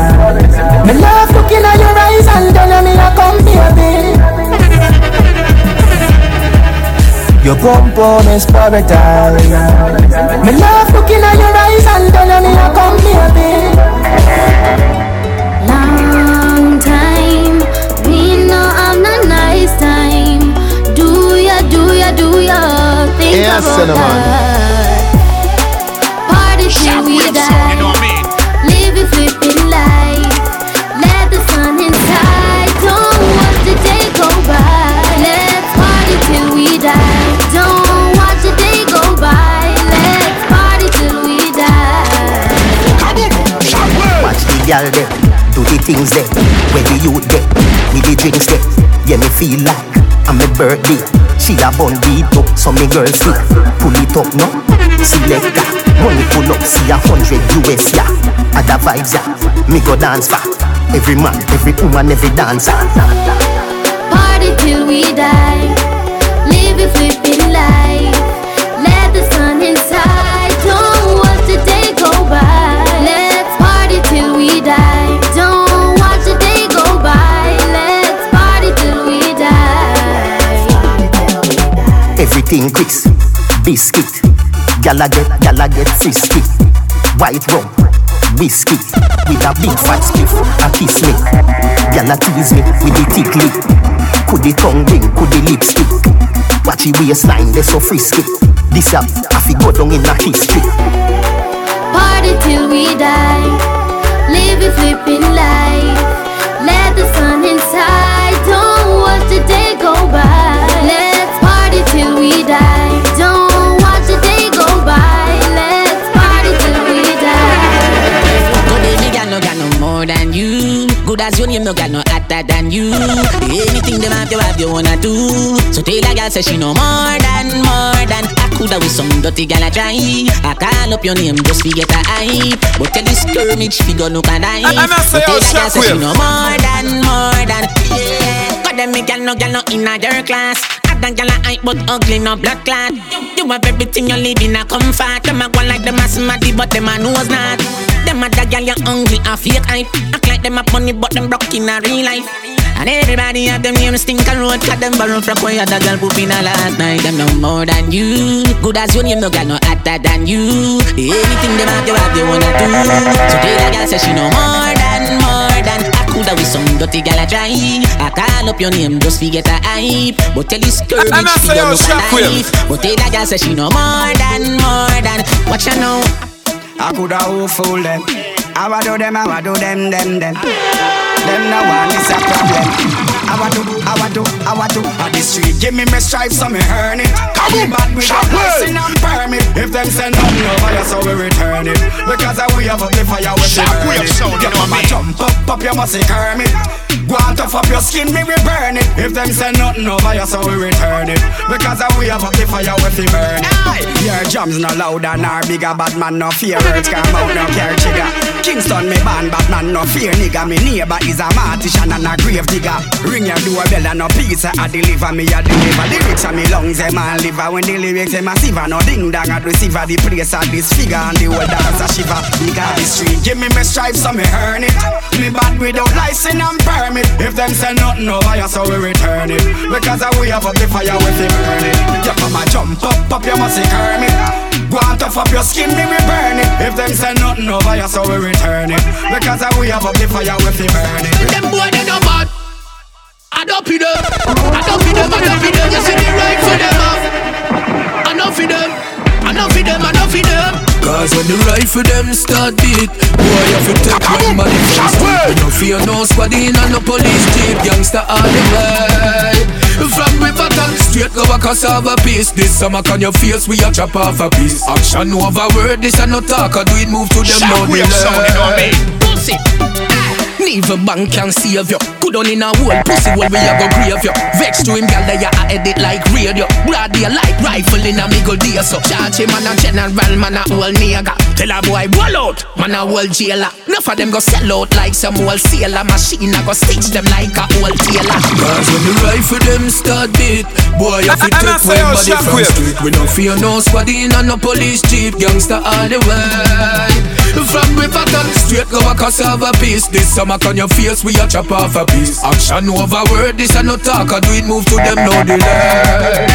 Me love looking at your eyes and telling me I come baby. Your pum pum is paradise. Me love looking at your eyes and telling me I come baby. Long time, we know I'm not nice time. Do ya, do ya, do ya? Think Yeah, about cinnamon. that. Gal there, do the things there. Where the youth there, with the drinks there. Yeah, me feel like I'm a birthday. She a bun deep up, so me girl stick. Pull it up no, selector. Money pull up, see a hundred US yeah. Other vibes yeah, me go dance for. Every man, every woman, every dancer. Party till we die. Live a flipping life. Everything crisp, biscuit. Gala get, gala get frisky. White rum, whiskey. With a big fat spliff, a kiss me. Gala tease me with the thick lip. Could the tongue ring, could the lipstick. Watch the waistline, they so frisky. This up, I fi go down in a history. Party till we die. Live a flipping life. Let the sun inside. Don't watch the day we die. Don't watch the day go by. Let's we die. Got no got no more than you. Good as your name, no got no hotter than you. Anything them have you have you wanna do. So tell a girl say she no more than more than. I coulda with some dirty gal a try. I call up your name just to get a hype. But tell this skirmish figure no can die. I- I'm say, tell oh, a say she no more than more than. Yeah. God them gal no gal no in a your class. Other gal a hype but ugly no blood clot. You, have everything you live in a comfort. Them a go like them a smarty but them a knows not. Them other gal you hungry a fake hype. Act like them a money but them broke in a real life. And everybody have them name stink a road Cause them borrow from where other girl poop in a last night Them no more than you. Good as you name no gal no hotter than you. Anything them have you have you wanna do. So tell a girl say she no more than more than. I coulda with some dirty gal a try. I call up your name just to get a hype. But tell this girl I'm bitch a say, figure oh, look alive But tell a girl say she no more than more than. Watch her now. I coulda who fool them. I wa do them, I wa do them, them, them. Them no one is a problem. I do, I wa do, I wa do. On the street, give me my stripes so me earn it. Come on, bad with a blessing and permit. If them send nothing over you, so we return it. Because I we have up the fire, we burn it. Your know mama jump up, up, you must say Kermit. Go on tough up your skin, me we burn it. If them send nothing over you, so we return it. Because I we have up the fire, we burn it. Your drums no louder nor bigger, bad man no fear words come out no care trigger. Kingston me band, bad man no fear nigga. Me neighbor is a mortician and a grave digger. Ring your doorbell and no pizza I deliver me a deliver. Lyrics of me lungs them a liver. When the lyrics them a siver, no ding dong at receiver. The place a disfigure and the whole dance a shiver. Nigga the street give me my stripes so me earn it. Me bad without license and permit. If them say nothing over you, so we return it. Because I we have up the fire, we fi burn it. You come a jump up, up, you must say Kermit. Go on tough up your skin, me we burn it. If them say nothing over you, so we return it. Because I we have up the fire, we fi burn it. Them boy they no bad. I don't feed them. I don't feed them. I don't feed them. You see the right for them off. I don't feed them. I don't feed them. I don't feed them. Cause when the rifle them start beat Boy, you fi take one body from street no fear no squad in and no police jeep Youngster all the way From Riverton straight go a cassava piece This summer can your face we a chop off a piece Action over word, this a no talk I do it move to them now Shockwave sound, you know me. Pussy Neither bank can save you. Good on in a hole, pussy hole we a go grave you. Vex to him gal that ya a edit like radio. Broad day like rifle in a middle day so. Charge him man a general man a whole nigga. Tell a boy roll out, man a whole jailer. Enough of them go sell out like some whole sailor. Machine a go stitch them like a whole tailor. Cause when the rifle them start beat Boy you fi I- I'm a take say, one oh, body from Shockwave. street. We no fear no squad in and no police jeep Youngster all the way. From river straight go a cassava piece. This summer on your face, we a chop off a piece. Action over word, this a no talk. I do it move to them, no delay.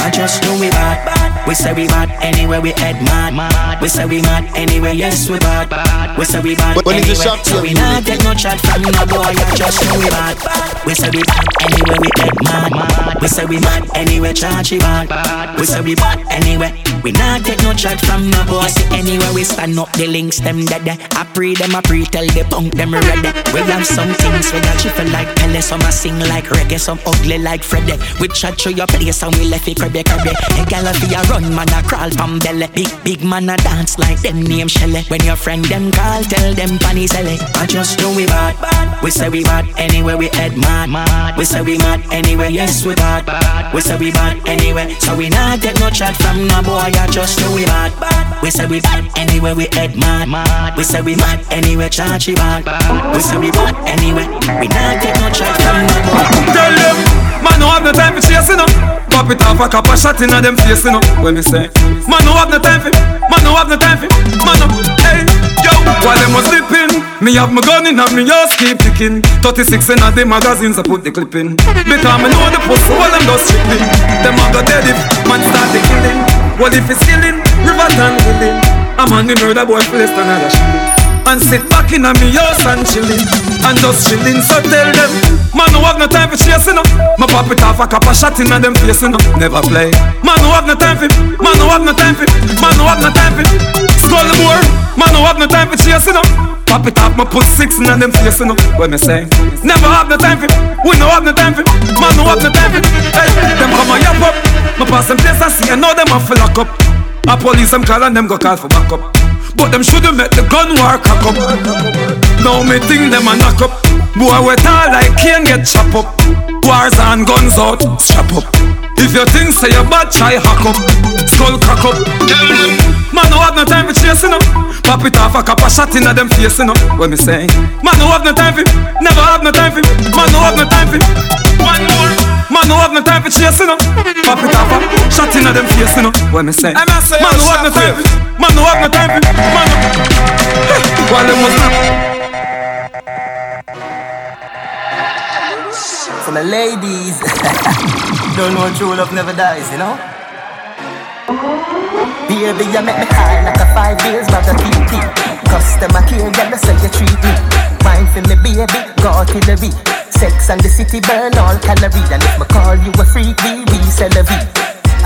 I just know we bad, bad. We say we bad anywhere we head mad, mad. We say we mad anywhere, yes we bad, bad. We say we bad When anywhere. the shop so we not get no chat from no boy. I just know we bad, bad. We say we bad anywhere we head mad, mad. We say we mad anywhere, charge we bad, bad. We say we bad anywhere. We not get no chat from no boy. See anywhere we stand up, the links them dead. I pray them, I pray tell the punk them ready. We have some things we got chiffle like Pele, some a sing like reggae, some ugly like Freddy. We chat through your place and we left it crabby crabby. A gal a a run, man a crawl from belly. Big big man a dance like them name Shelly. When your friend them call, tell them panny selly. I just know we bad, bad. We say we bad anywhere we head mad, mad. We say we mad anywhere, yes we bad, bad. We say we bad anywhere, so we not get no chat from no boy. I just know we bad, bad. We say we bad anywhere we head mad, mad. We say we mad anywhere, charge bad, bad. We say we bad anywhere, we not get no chat from no. Tell them, man, no have no time for chasing up. Pop it off a cup of shot inna them face, you know. When me say, man, no have no time for, man, no have no time for, man, no, hey, yo. While them was sleeping, me have my gun in and me just keep ticking. 36 inna the magazines, I put the clip in. Because me know the pussy, while them just stripping. Them a go dead if man start the killing. Well, if it's killing, river and willing. I'm on the murder boy place another shilling and sit back in a me house and chillin' and just chillin'. So tell them, man, no have no time for chasing up. My pop it off a cup of shot in them face, up. Never play. Man, no have no time for. Man, no have no time for. Man, no have no time for. Skull more. Man, no have no time for chasing up. Pop it off, my put six in them face, you know. What me say? Never have no time for. We no have no time for. Man, no have no time for. Hey, them come and yap up. My pass them place and see, I know them a fill lock up. A police them call and them go call for backup. But them shoulda met the gun war cock up. Now me think them a knock up. Boy we tall like cane get chop up. Wars and guns out, strap up. If you think say you bad, try hack up. Skull crack up. Tell them, man no have no time for chasing up. Pop it off a cup of shot inna them face, know. What me say? Man no have no time for, never have no time for. Man no have no time for. One more. Man no have no time for chasing up. Pop it off a shot inna them face, you know. What me say? Man no have no time for. Man no have no time for. Man no. While them was For my ladies, don't know true love never dies, you know. Baby, you make me high like a five years bag of TT. Customer care, girl, that's how you treat me. Wine for me, baby, go artillery. Sex and the city burn all calories. And if me call you a freak, we resell a V.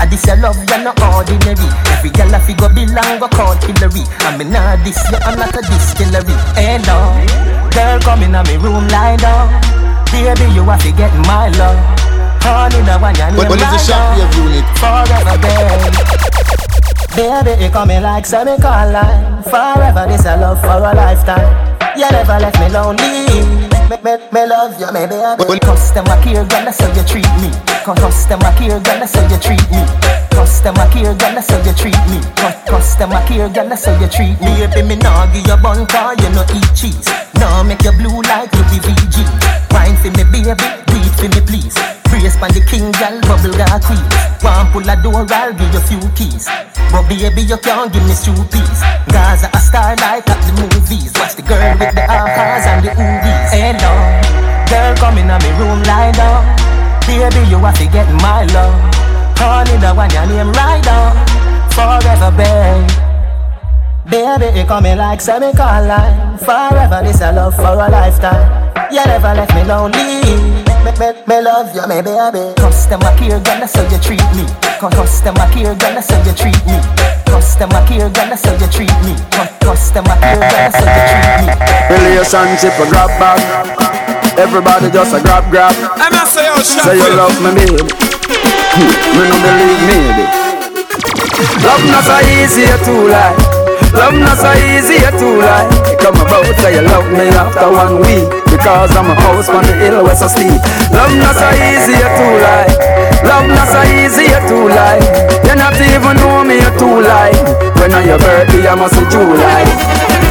I this your love, you're not ordinary. Every girl I figure belong, go call Hillary. I mean, nah, this, you I'm not a distillery. Eh, Hello, girl, come in me room, lie down. Baby, you have to get my love. Honey, the one you But when is the right shop here unit? Forever, babe. Baby, you coming like semi-colon Forever, this a love for a lifetime You never left me lonely Me, me, me love you, me baby Customer care, that's how you treat me Customer care, girl, that's how you treat me. Customer care, girl, that's how you treat me. Cu- Customer care, girl, that's how you treat me. Baby, me nah give you bun car, you no eat cheese. Nah make you blue like Louis VG Wine for me, baby, it for me, please. Brace pan the king, girl, bubble got queen One pull a door, I'll give you few keys. But baby, you can't give me two piece Gaza a star like at the movies. Watch the girl with the ahas and the oobies Hello, girl, come in me room, lie down Baby, you have to get my love. Honey, the one your name right down Forever, babe. Baby, you coming like semi-colon. Forever, this a love for a lifetime. You never left me lonely me, me, me love you, me baby Customer care, girl, that's how you treat me Cu- Customer care, girl, that's how you treat me Customer care, girl, that's how you treat me Cu- Customer care, girl, that's how you treat me Relationship a grab bag. Everybody just a grab grab. I must say you Say you love me, baby. Hmm, me no believe maybe. Love not so easy to lie. Love not so easy lie. You come about say you love me after one week because I'm a house on the hill where I sleep. Love not so easy to lie. Love not so easy to lie. You not even know me you too lie. When on your birthday I must say July.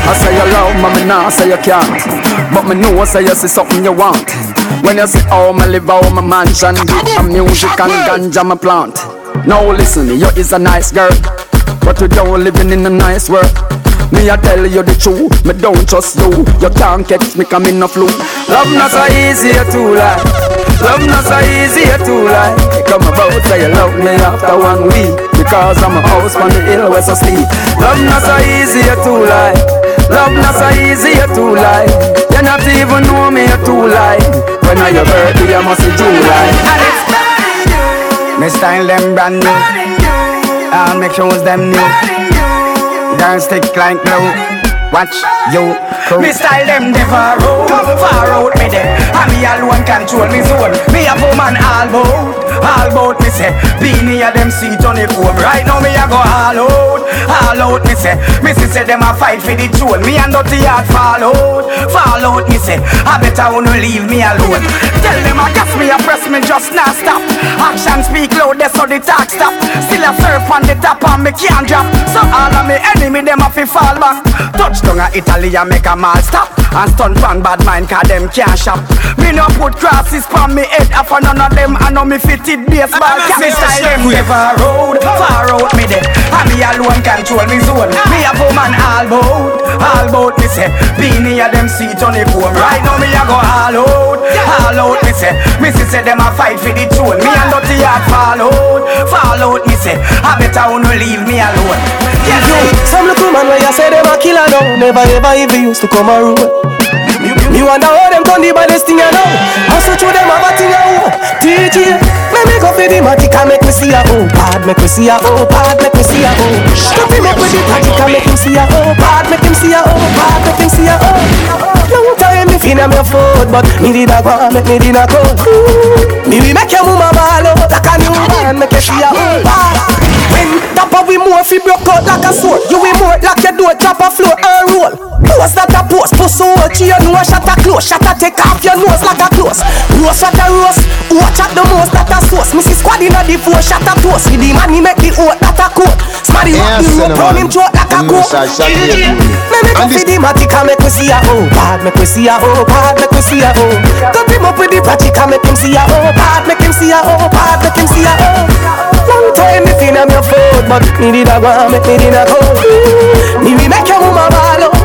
I say you love me, me nah say you can't. But me know say you see something you want. When you see how me live, how my mansion and music and ganja me plant. Now listen, you is a nice girl, but you don't living in a nice world. Me I tell you the truth, me don't trust you. You can't catch me coming no flu. Love not so easy to lie. Love not so easy to lie. Come about say you love me after one week because I'm a house on the hill where I sleep. Love not so easy to lie. Love not so easy to lie. You not even know me to lie. When I your birthday, I must be July. Me style them brand new. I'll make shows them new. Girls stick like glue. Watch you crew. Me style them road. Far out me there. And me alone control me zone. Me a woman all bout. All bout me say. Beanie a them on the home. Right now me a go all out. All out me say. Me see say them a fight for the throne. Me and dirty heart fall out. Fall out me say. I better wanna leave me alone. Tell them I gas me a press me just not stop. Action speak loud, that's how the talk stop. Still a surf on the top and me can't drop. So all of me enemy them a fi fall back. Touchdown a Italy and make a mal stop. And stun pan bad mind cause them can't shop. Me no put crosses on me head up none of them. I know me fitted baseball cap. Me style them never road. Far out me there. And me alone control me zone. Me a woman all bout. All bout me say. Beanie a them seat on the phone. Right now me a go all out. All out me say. Me see say them a fight for the throne. Me and dirty heart fall out. Fall out me say. I better wanna leave me alone. Yes, Yo, some little man where you say them a killer now Never ever even used to come a Me wonder how them turn the baddest thing I know Also through them have a thing I own DJ Make me go for the matic and make me see a oh Bad make me see a oh Bad make me see a oh Stop him up with the magic and make him see a oh Bad make him see a oh Bad make him see a oh Long time me fin am your foot But me did a go make me a go. Me we make your mama ball Like a new man make you see a oh Bad when dapper we more fi broke out like a sword You we more like your door drop a floor and roll Close that a post, puss so hot you know shut a close Shut a take off your nose like a close. Roast what a roast, watch at the most that a sauce. Missy squad inna the four shut a toast. With the money make the oat that a coat Smarty rock the rope round him throat like a coat Me make up for the matic and make me see a oh Bad make me see a oh Bad make me see a oh. Cut him up with the pratic and make him see a oh Bad make him see a oh Bad make him see a oh. Long time me fin am your foot But me did a go make me did a go. Me we make your woman ball out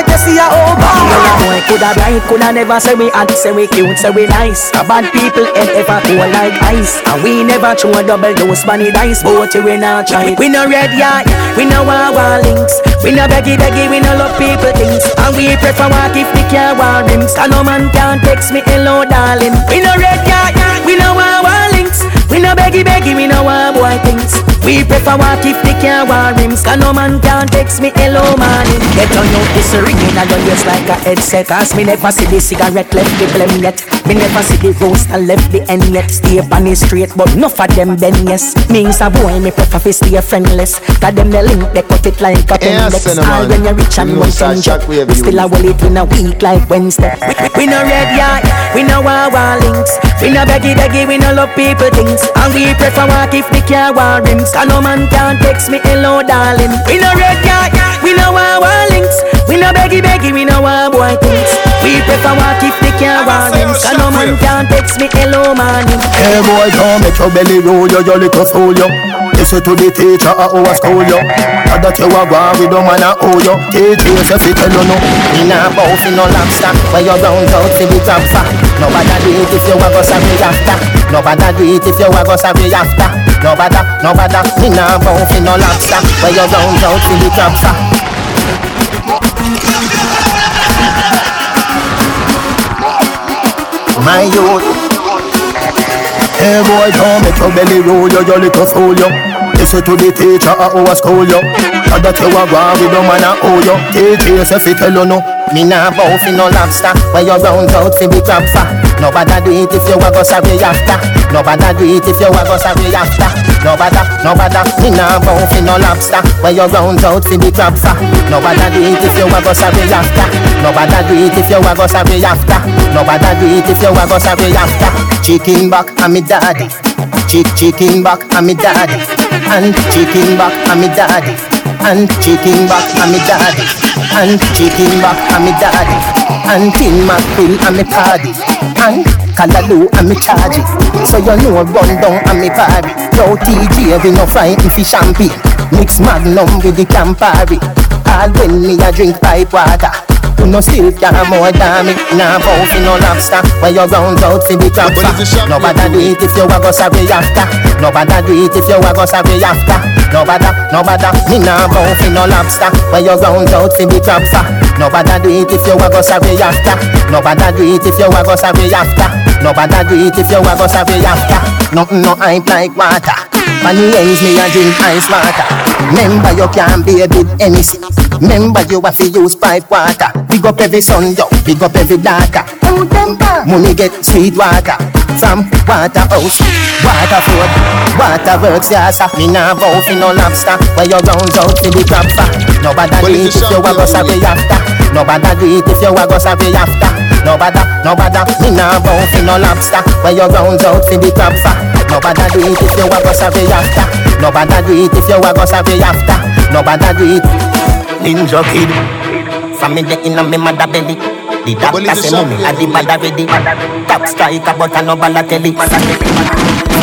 make you see a oh ball boy coulda bright, coulda never say we hot, say we cute, say we nice. A bad people head ever cool like ice, and we never throw a double dose bunny dice. But we not try. We no red yard, we no want war links. We no beggy beggy, we no love people things, and we prefer walk if we can't war rims. And no man can text me hello darling. We no red yard, we no want war links. We no beggy beggy, we no want boy things. We prefer walk if they can't war rims Cause no man can text me hello morning Get on your this ringing and your ears like a headset. Cause me never see the cigarette left the blem yet Me never see the roaster left the end yet Stay on the straight but enough of them then yes. Means a boy me prefer to stay friendless. Cause them the link they cut it like a Yes, pendex cinnamon. All when you're rich and You know, one start ten We still a unit. well it in a week like Wednesday. We, we no red yard, we no war war links. We no beggy beggy, we no love people things. And we prefer walk if they can't war rims. Cause no man can text me hello darling. We no red yard, we no war war links. We no beggy beggy, we no war boy things. We prefer walk if they can't war rims Cause no man can text me hello morning Hey boy, don't make your belly roll, yo, your little fool, yo. Listen to the teacher at our school, yo. And that you are going with the man at oh, yo. Teacher, say, fi tell you no. Me nah bow fi no lobster Where you round out fi the job for Nobody do it if you a go sorry after Nobody do it if you a go sorry after Nobody, nobody Me nah bow fi no lobster Where you round out fi the job for My youth. Hey boy, don't make your belly roll, yo, your little fool, yo. Listen to the teacher at our school, yo. And that you are going with at oh, yo. Teacher, say, fi tell you no. Me nah bow fi no lobster Where you round out fi the crab for Nobody do it if you a go sorry after Nobody do it if you a go sorry after Nobody, nobody Me nah bow fi no lobster Where you round out fi the crab for Nobody do it if you a go sorry after Nobody do it if you a go sorry after Nobody do it if you a go sorry after Chicken back, and me daddy. Chick, chicken back, and me daddy. And chicken back, and me daddy. And chicken back, and me daddy. And chicken back, and me daddy. And tin mackerel, and me party. And callaloo, and me charge it. So you know run down, and me party. No TJ, we no fighting for champagne. Mix Magnum with the Campari. All when me a drink pipe water. You no still care more than me Nah bow fi no lobster. When you round out fi the crab Nobody do it if you a go sorry after. Nobody do it if you a go sorry after. Nobody, nobody. Me nah bow fi no lobster. When you round out fi the crab Nobody do it if you a go sorry after. Nobody do it if you a go sorry after. Nobody do it if you a go sorry after. Nothing no hype like water. On the ends me a drink ice water. Remember you can't be a bit anything Remember you have to use pipe water. Big up every son yo, big up every daughter Money get sweet water From water house, water food Water works yes Me nah vow fi no lobster. Where you round out fi the crab for Nobody do it if you a go sorry after. Nobody do if you a go sorry after. Nobody, nobody. Me nah vow fi no lobster. Where you round out fi the crab for Nobody do if you a go sorry after. Nobody do if you a go sorry after. Nobody do Ninja kid. From me the inna me mother belly The doctor say mommy a the bad already Top striker but I no Balotelli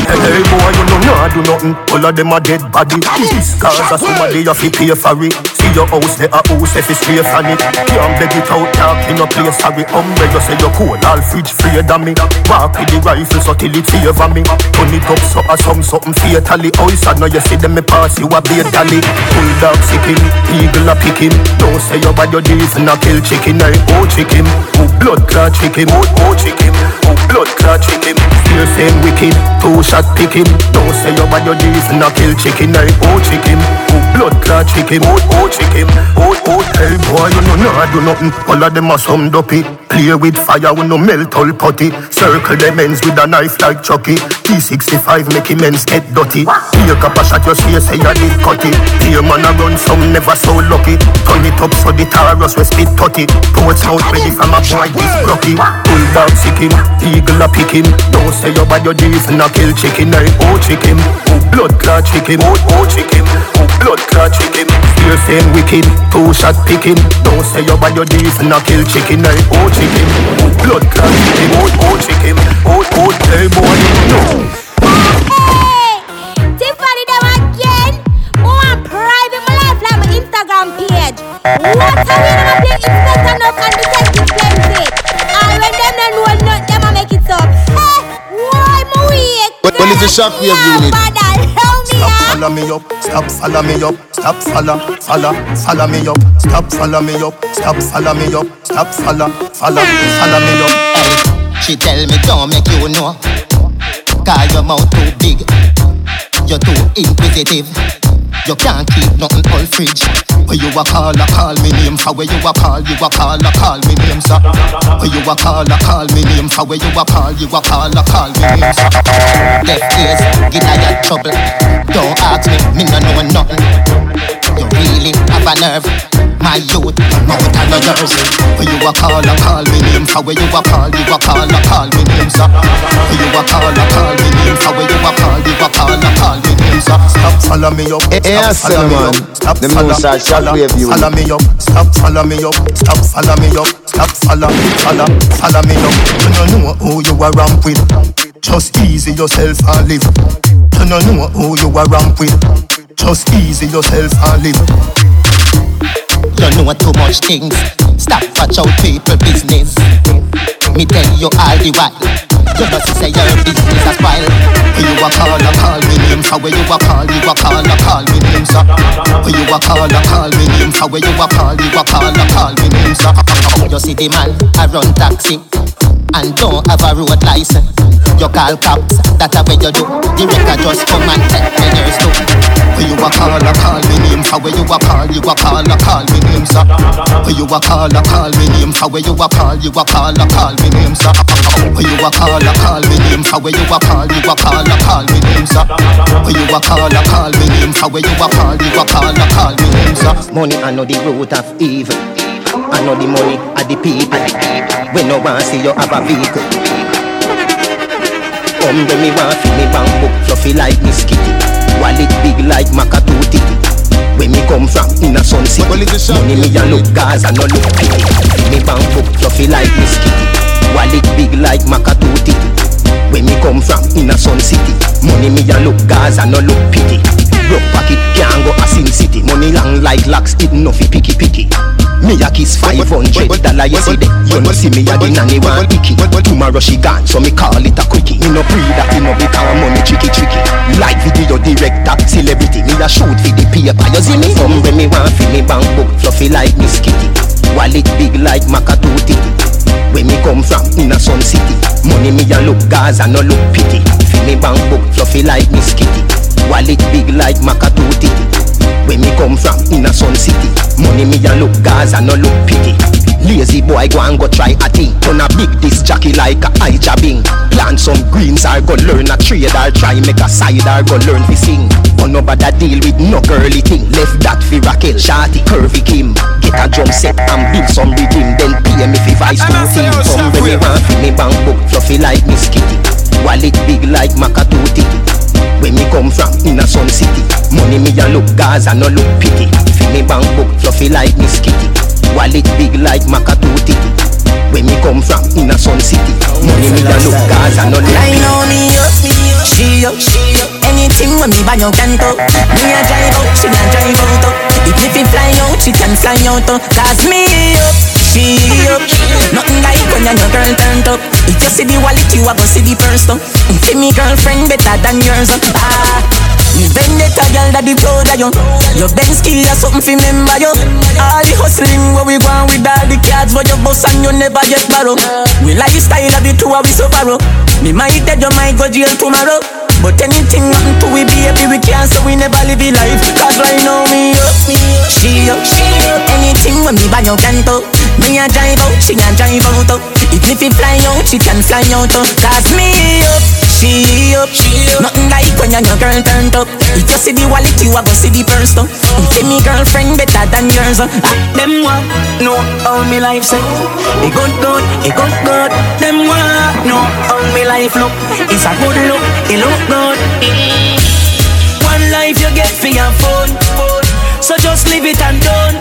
Hey boy, you know nah do nothing. All of them are dead body. Cause of somebody you fi pay for it. Your house, they a house if it's straight on it. Can't beg it out, talk in a place sorry. Umbre you say you cold, all fridge free than me. Walk with the rifle so till it favor me. Turn it up so or some something fatally. Oh, you know you see them me pass you a beer dolly. Pull dog sick him, eagle a pick him. Don't say you bad your deeds and a kill chicken. I oh chicken, oh blood clot chicken, oh oh chicken, oh blood clot chicken. Still same wicked, two shot pick him. Don't say you bad your deeds and a kill chicken. I oh chicken, blood clot chicken, oh oh chicken, oh oh. Hey boy, you know nah do nothing. All of them are some dopey. Play with fire, we no melt all putty. Circle them ends with a knife like Chucky. T65 make ends get dirty. Take up a shot, you see, say you did cut it. Here man a run, some never so lucky. Turn it up so the Taurus we spit tutty. Ports out ready from a boy this brocky. Pull sick him, eagle a pick him. Don't say you bad your deeds and a kill chicken. I oh chicken, oh blood clot chicken, oh oh chicken, oh blood clot chicken. Still same wicked, two shot picking. Don't say you bad your deeds and a kill chicken. I oh chicken, oh blood clot chicken, oh oh chicken, oh oh hey boy you know. Tiffany them again. More private my life like my Instagram page. What a way them a play enough and weak? But when it's a shockwave unit. Stop follow me up, stop follow me up, stop follow, follow, follow me up, stop follow me up, stop follow me up, stop follow, follow, follow me up. Hey, she tell me don't make you know. Cause your mouth too big. You're too inquisitive You can't keep nothing all fridge. Where you a call a call me name. For where you a call you a call a call me name sir. Where you a call a call me name. For where you a call you a call a call me name sir. Left ears get your trouble. Don't ask me, me no know nothing You really have a nerve. My youth, mouth and no yours Where you a call a call me name. For where you a call, you a call a call me name sir. Where you a call a call me name. For where you a call, you a call a call me name sir. Stop follow me up, stop follow me up. Stop Them follow, know follow, follow me up. Stop follow me up, stop follow me up. Stop follow, follow, follow me up. You don't know who you a ramp with. Just easy yourself and live. You don't know who you a ramp with Just easy yourself and live You know too much things. Stop watch out people business. Me tell you all the while. You know say your business a spoil. Who you a call a call me name for where you a call you a call a call me name. Who you a call a call me name for where you a call you a call a call me name sir. You see the man I run taxi and don't have a road license. You call cops, that's what you do. The record just come and take ten years too. Who you a call a call me name for where you a call you a call a call me name sir. Who you a call a call me name for where you a call you a call a call me name sir. Who you a call a call me name for where you a call you a call a call me name sir. Who you a call a call me name for where you a call you a call a call me name sir. Money I know the root of evil. I know the money are the people. We no want see you have a vehicle. Come when me want feel me bank book fluffy like Miss Kitty. Wallet big like Macatoo titty. Where me come from in a sun city. Money me a look Gaza no look pity. Me bank book fluffy like Miss Kitty. Wallet big like Macatoo titty. Where me come from in a sun city. Money me a look Gaza no look pity. Broke pocket, can't go a Sin City. Money long like locks, it no fi picky picky. Me a kiss 500 dollar yesterday You no see me a the nanny one icky Tomorrow she gone so me call it a quickie. Me no pre that you know because money tricky tricky. Like video director, celebrity Me a shoot for the paper. You see me? Some when me want fi me bank book Fluffy like Miss Kitty. Wallet big like Maca Titty Where me come from? In a Sun City. Money me a look Gaza no look pity. Fi me bank book Fluffy like Miss Kitty Wallet big like Maca Titty where me come from in a Sun City. Money me a look Gaza no look pity. Lazy boy go and go try a thing. Turn a big disc jockey like a eye jabbing Plant some greens or go learn a trade Or try make a side or go learn to sing. But nobody deal with no girly thing. Left that fi Raquel, Shorty, Curvy Kim. Get a drum set and build some rhythm. Then pay me fi vice to team. Come when me want fi me bank book Fluffy like Miss Kitty. Wallet big like Maca Titty a look Gaza no look pity. Fill me bank book fluffy like Miss Kitty. Wallet big like Maca Titty Where me come from in a Sun City. Money me a look Gaza no look I know me up, she up, she up Anything when me buy you can talk Me a drive out, she a drive out. If me fly out, she can fly out. Cause me up, she up. Nothing like when your girl turned up. If you see the wallet, you a go see the purse. See me girlfriend better than yours uh. Ah me vendetta girl that the proud of you Your Benz skill ya something fi remember you All the hustling where we want with all the cards for your boss and you never get borrow We lifestyle of the two of we so borrow Me might dead you might go jail tomorrow but anything happen to we baby we can't so we never live a life Cause right now me up, she up, she up Anything when me buy you can talk Me a drive out, she a drive out uh. If me fly out, she can fly out uh. Cause me up, she up, Nothing like when your girl turned up. If you see the wallet, you a go see the purse uh. Say me girlfriend better than yours uh. Them want know how me life say? It good good, it good good. Them want know how me life look. It's a good look, it look good. One life you get for your phone. So just leave it and done.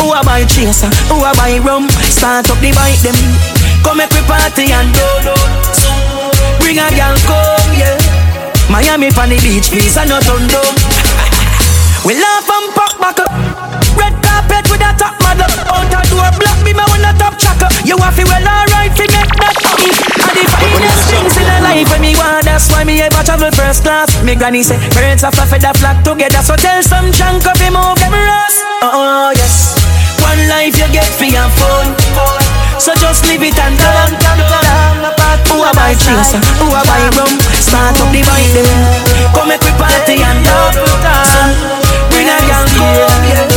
Who a buy chaser, who a buy rum? Start up the bike them. Come we party and do Bring a girl come, yeah. Miami on the beach, please, and not on We laugh and pop back up. Red carpet with a top model. Out a door block, me my one a top tracker You have to well alright to make that money And the finest things in a life when me want That's why me ever travel first class. Me granny say birds of a feather flock together So tell some chunk of him move them rust Oh uh-uh, yes. One life you get for your phone. So just leave it and Who a buy chaser, who a buy rum? Start up the bike them Come make we party and love So bring a girl come yeah.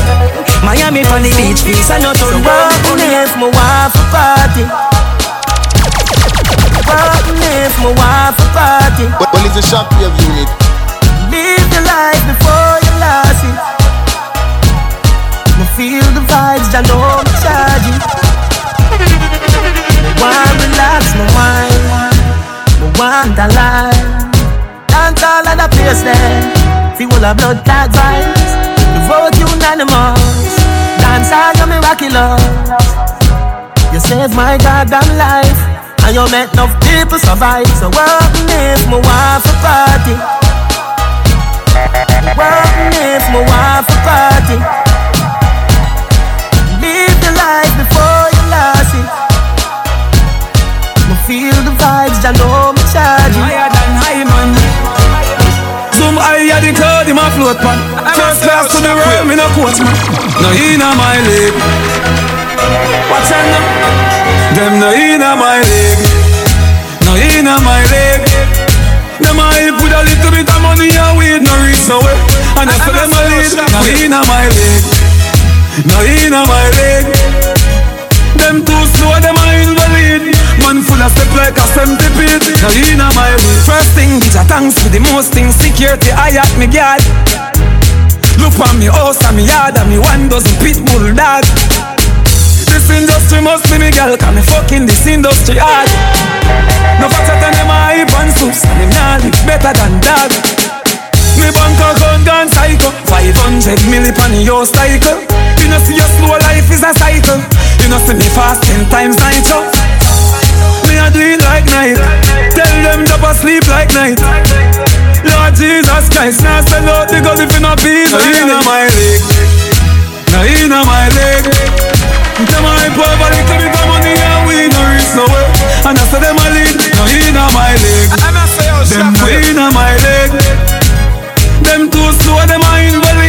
Miami on the beach, please I know to Walking if my wife a party? Walking if my wife a party Well, it's a shockwave unit Live the life before you lost it. Me feel the vibes, I know me charge it Me want relax, me wine Me want a line Dance all of the place there Feel all the blood clot vibes. The vote unanimous Dance all you miraculous You save my goddamn life. And you make enough people survive. So what if my wife a party. What if my wife a party. Live the life before you lost it. Me feel the vibes, I know higher the cloud in my float pan First class to the world, me no quote man. No inna my league Watch out now? Them no inna my league No inna my league Them a hype with a little bit of money and weed No reach nowhere And that's for them a lead No inna my league No inna my league Them too slow, them a invalid Man full of step like a centipede. Now in my way First thing, bitch, a thanks for the most thing Security, I at me guard Look on me house and me yard And me one dozen pit bull dog. This industry must be me girl Cause me fucking this industry hard. No fatter than them a hype and soups And them nah better than dog. Me bank account gone psycho 500 milli on your cycle. You know see your slow life is a cycle. You know see me fast 10 times nitro. Me do it like night. Tell them drop asleep like night. Lord Jesus Christ, now sell out the gun if you not beat No in my leg, no in my leg. Them I poor little bit of money and we no reach nowhere. And I say them a lead, no in my leg. Oh, them no in my leg. Them too slow, them a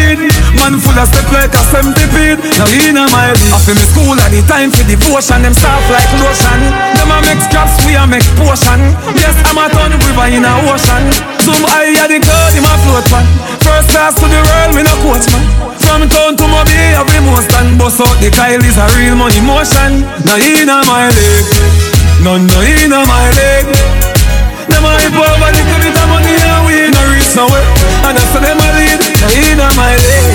invalid Man full of step like a centipede. Now in my league I feel me school at the time for devotion. Them soft like lotion. Them a make scraps, we a make potion. Yes, I'm a ton river in a ocean. Some high at the cloud, him a float man. First class to the world, we no coach man. From town to Moby, every most and Bust out the Kyle is a real money motion. Now in my leg None no in my leg them a hype over little bit of money and we no reach nowhere. And I say them a inna my leg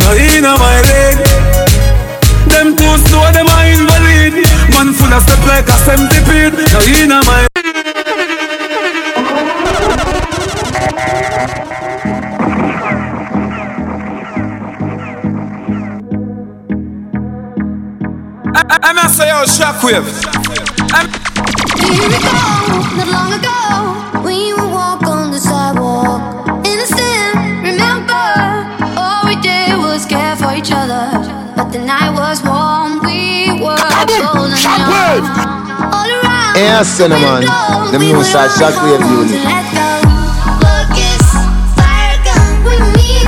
No inna my leg Them too slow, them a invalid. Man full of step like a centipede. No inna my I'm not say yo shockwave. All Yeah, cinnamon. Them new style shockwave unit. Look, it's we need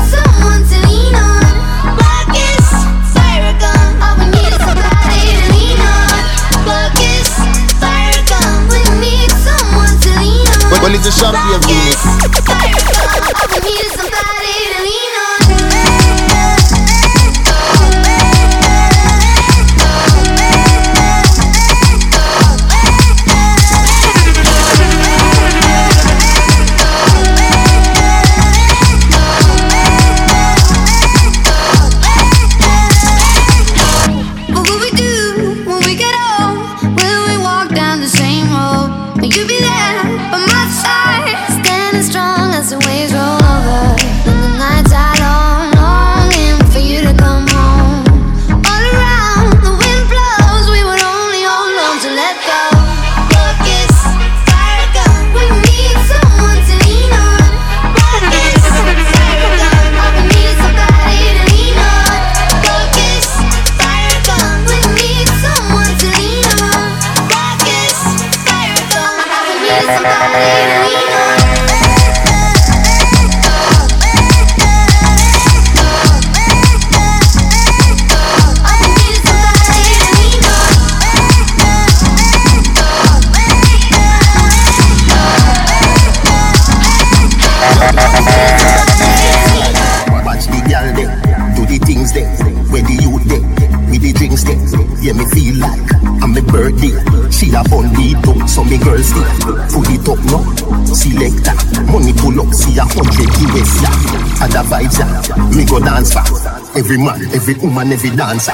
me go dance fast. Every man, every woman, every dancer.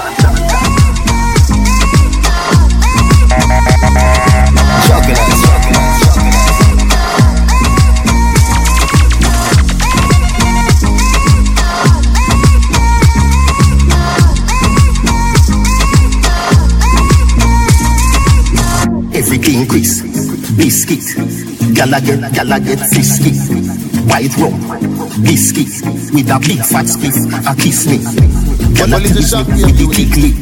Jugglers, Everything Chris, biscuit, gala get, gala get frisky. White rum, biscuit, with a big fat spliff, a kiss me. Gala tease me with the thick lip.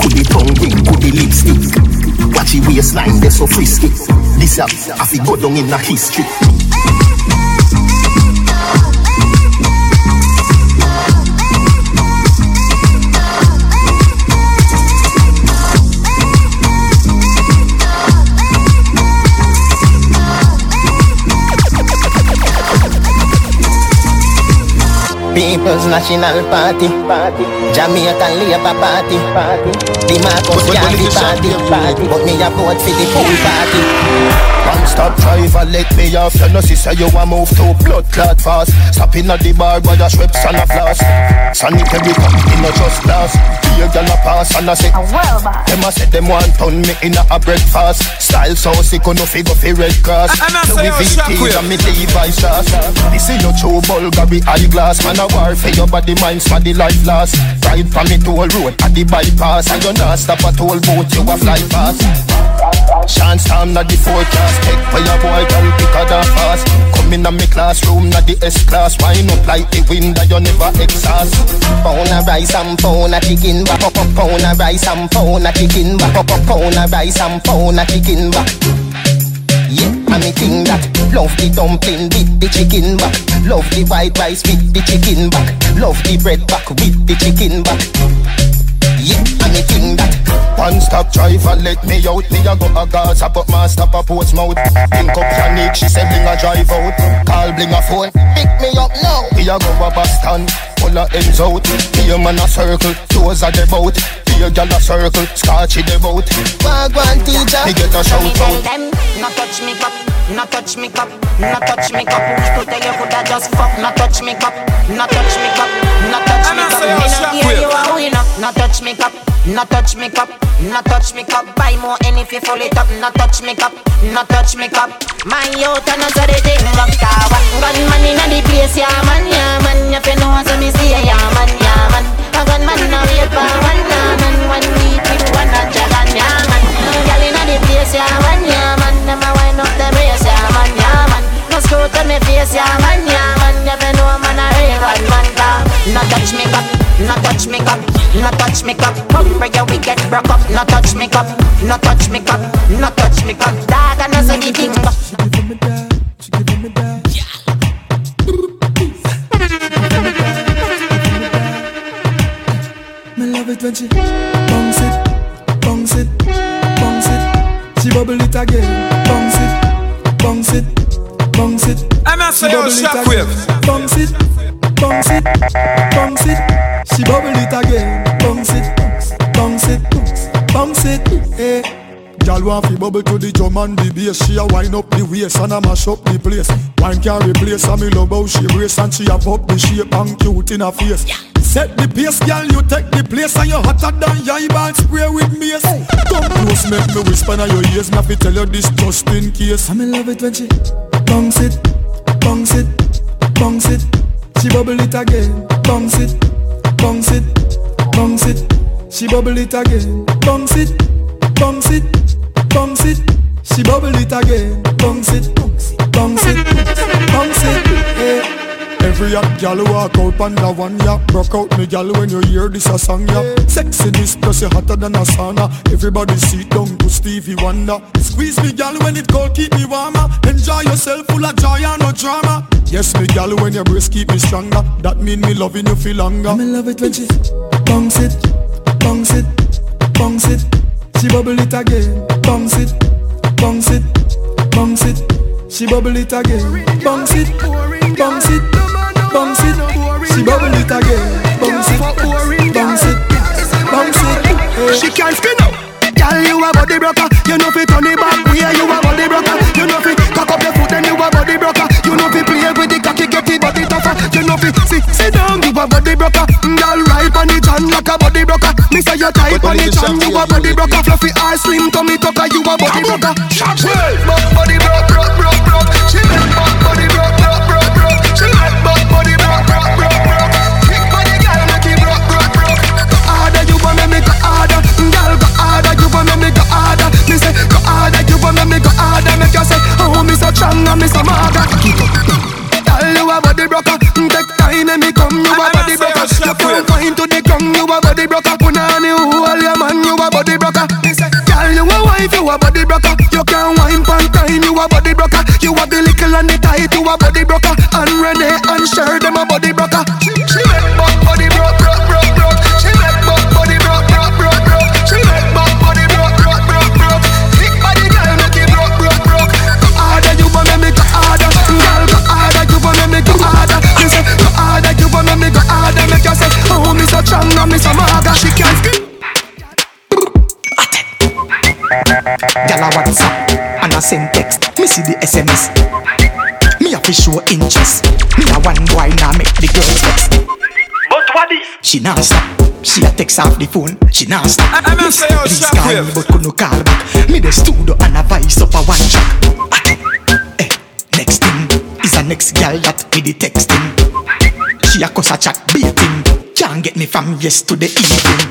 Could the tongue ring, could the lipstick. Watch the waistline, they so frisky. This up, I fi go down in a history. People's National Party, party. Jamaican Labour Party, party. The Marcus Garvey Party, party. But me a vote for the pool party. One stop driver, let me off. You know, sister, you a move to blood clot fast. Stop in at the bar, but the Schweppes and a flask. Sanitary cup, in a just glass. Here, girl a pass and I say, Well, them a say them want turn me in a, a breakfast. Style so sick, no figure for red cross. I- I'm a say, Louis oh, V Shockwave. and me Levi's shots. This is your true Bulgari eyeglass, man. I war for your body, mind, for the life lost. Ride from me toll road at the bypass. And you not stop at toll boat, you a fly fast. Chance time not the forecast. Take for your boy, girl, pick a that fast. Come in my classroom, not the S class. Wine up like the wind that you never exhaust. Pound a rice and pound a chicken back. Pound a rice and pound a chicken back. Pound a rice and pound a chicken back. Yeah, and me think that Love the dumpling with the chicken back Love the white rice with the chicken back Love the bread back with the chicken back Yeah, and me think that One stop driver let me out. Me a go a Gaza but my stop a Portsmouth Link up Yannick, she say bring a drive out. Call bring a phone, pick me up now. Me a go a Boston, full of ends out. Be a man a circle, toes a the boat Be a gal a circle, scotch the boat Wagwan teacher. Me get a shout out. Them, not touch me cup, not touch me cup, not touch me cup. Who's to tell you coulda just fuck? Not touch me cup, not touch me cup, not touch me cup. Not hear you a winner. Not touch me cup, not touch me cup, not touch me cup. Buy more and if you full it up, not touch me cup, not touch me cup. My youth and are the thing rock tower. Gunman inna the place, yeah man, yeah man. If you know so me say, yeah man, yeah man. A gunman a wait for one, man. One beat with one a dragon, yeah man. Girl inna the place, yeah man, yeah man. Them a wind up the brace, yeah man, yeah man. No screw to me face, yeah man, yeah man. You know man a bad man, car. Not touch me cup, not touch me cup, not touch me cup. Hungry you we get broke up. Not touch me cup, not touch me cup, not touch me cup. Dog and us a the thing. Me love it when she bounce it, bounce it, bounce it. She bubble it again, bounce it, bounce it, bounce it. I'm not She saying it shockwave. again, Bounce it, bounce it, bounce it. She bubble it again, bounce it, bounce it, bounce it. Eh. Hey. Girl want fi bubble to the drum and the bass. She a wind up the waist and a mash up the place. Wine can't replace and me love how she brace And she a pop the shape and cute in her face. Set the pace, girl, you take the place And you hotter than your ball spray with mace. Come close, make me whisper in your ears. Me have to tell you this just in case. I me love it when she bounce it, bounce it, bounce it. She bubble it again, bounce it, bounce it, bounce it. She bubble it again, bounce it, bounce it, bounce it. She bubble it again, bounce it, bounce it, bounce it, bounce it hey. Every hot gal walk out on the one ya Broke out. Me gal when you hear this a song ya Sexiness plus you hotter than a sauna. Everybody sit down to Stevie Wonder. Squeeze me gal when it cold keep me warmer. Enjoy yourself full of joy and no drama. Yes me gal when your breast keep me stronger. That mean me loving you feel longer. Me love it when she bounce it, bounce it, bounce it. She bubble it again, bounce it, bounce it, bounce it. She bubble it again, bounce it, bounce it, bounce it. She bubble it again, bounce it, bounce it, bounce it. She can't spin out. Girl, you a body broker. You know fi turn it back way. You a body broker. You know fi cock up your foot then you a body broker. You know fi play with the cocky, get the body tougher. You know fi sit sit down, you a body broker. Mm, girl, ride on the john like a body broker. Me say you tight on the john, you a body broker. Fluffy ass, slim tummy tucker, you a body broker. Buck body broke, a body broker. You a the little and the tight, you a body broker. And Renee and Cher, them a body broker. Fi show interest. Me a one boy now make the girls vex. But what is? She nah stop. She a text off the phone. She nah stop. I- I Me say, say, oh, please call me, but could no call back. Me the studio and a voice up a one track. Eh, next thing is a next gal that me the texting. She a cuss a chat baiting. Can't get me from yes to the evening.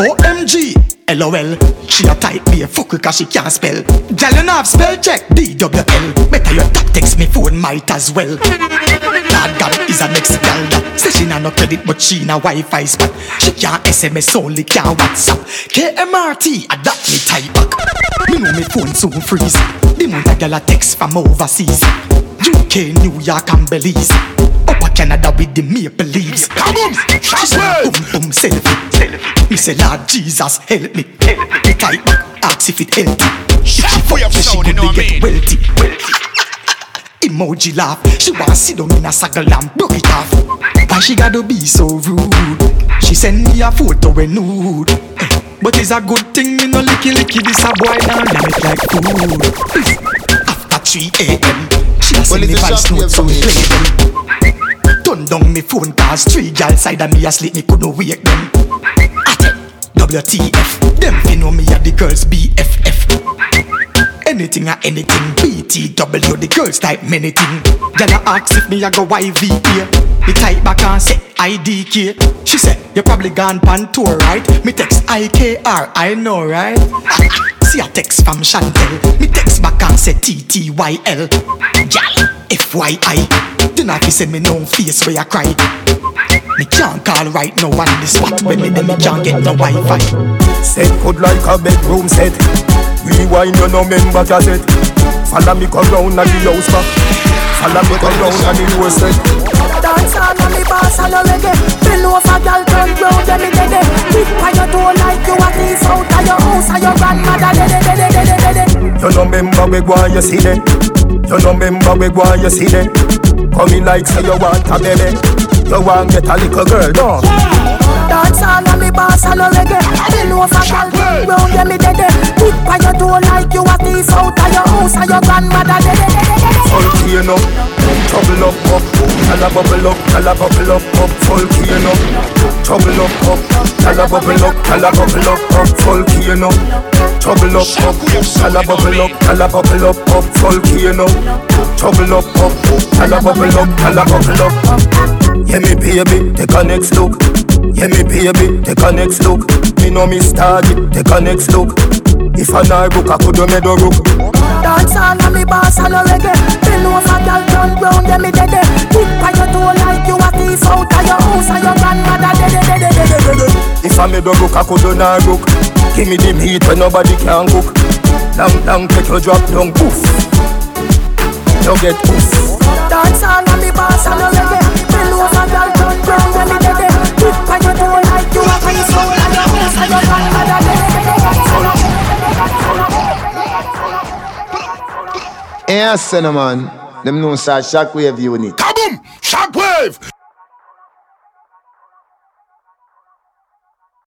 OMG, LOL. She a type be a fuck cause she can't spell. Gal you have spell check DWL. Better your tap text me phone might as well. God is a gal that say she nah no credit but she na Wi-Fi spot. She can't SMS only can't WhatsApp. KMRT a that me type back. Me know me phone soon freeze. The month a text from overseas. UK, New York and Belize. Up a Canada with the maple leaves. Come on, she say boom boom selfie. Me say Lord Jesus help me. Help me type back, ask if it healthy. If she fuck me, she could be get wealthy. Wealthy. Emoji laugh. She want sit down in a saddle and broke it off. Why she gotta be so rude? She send me a photo when nude. Eh, But it's a good thing me no licky licky this a boy down and it like food. After 3 a.m. She a send me voice notes so me play them. Turn down me phone cause three gal side of me asleep me couldn't wake them. WTF, them fi know me a the girls BFF. Anything or anything, BTW, the girls type many thing. A ask if me a go YVA. Me type back and say IDK. She said, you probably gone pan tour, right? Me text IKR, I know, right? See a text from Chantel. Me text back and say TTYL. Gal, FYI. Do not send me no face where I cry. Me can't call right now on the spot when me then me can't get no Wi-Fi. Set good like a bedroom set. Rewind you no member cassette. Follow me come round at the house back. Follow me come round at the door set. Dance on and me boss and a reggae Bill over girl turn round and me dead Kick by your door like you a thief out of your house And your grandmother dead dead dead dead dead dead You no member we go you see them. You no member we go you see them. Come in like say you want a baby. You want get a little girl, no? Dance on and me boss and a reggae Bill over girl turn round and me dead Kick by your door like you a thief out of your house And your grandmother dead dead dead dead Volcano, trouble up, up, tell a bubble up, tell a bubble up, up, volcano, trouble up, up, tell a bubble up, tell a bubble up, up, volcano, trouble up, up, tell a bubble up, tell a bubble up, up, volcano, trouble up, up, tell a bubble up, tell a bubble up. Yeah, me baby, take a next look. Yeah, me baby, take a next look. Me know me started, take a next look. If I not book, I could have made a rook. Dance on and me boss and a reggae Bill over girl turn round and me dead Kick by your door like you a thief out of your house And your grandmother dead dead dead dead dead dead If I made a rook, I could have not rook. Give me the meat when nobody can cook. Long, long, take your drop down, poof. You get poof. Dance on and me boss and a reggae Bill over girl turn round and me Yes, son of man. Them know such shockwave unit. Kaboom! Shockwave!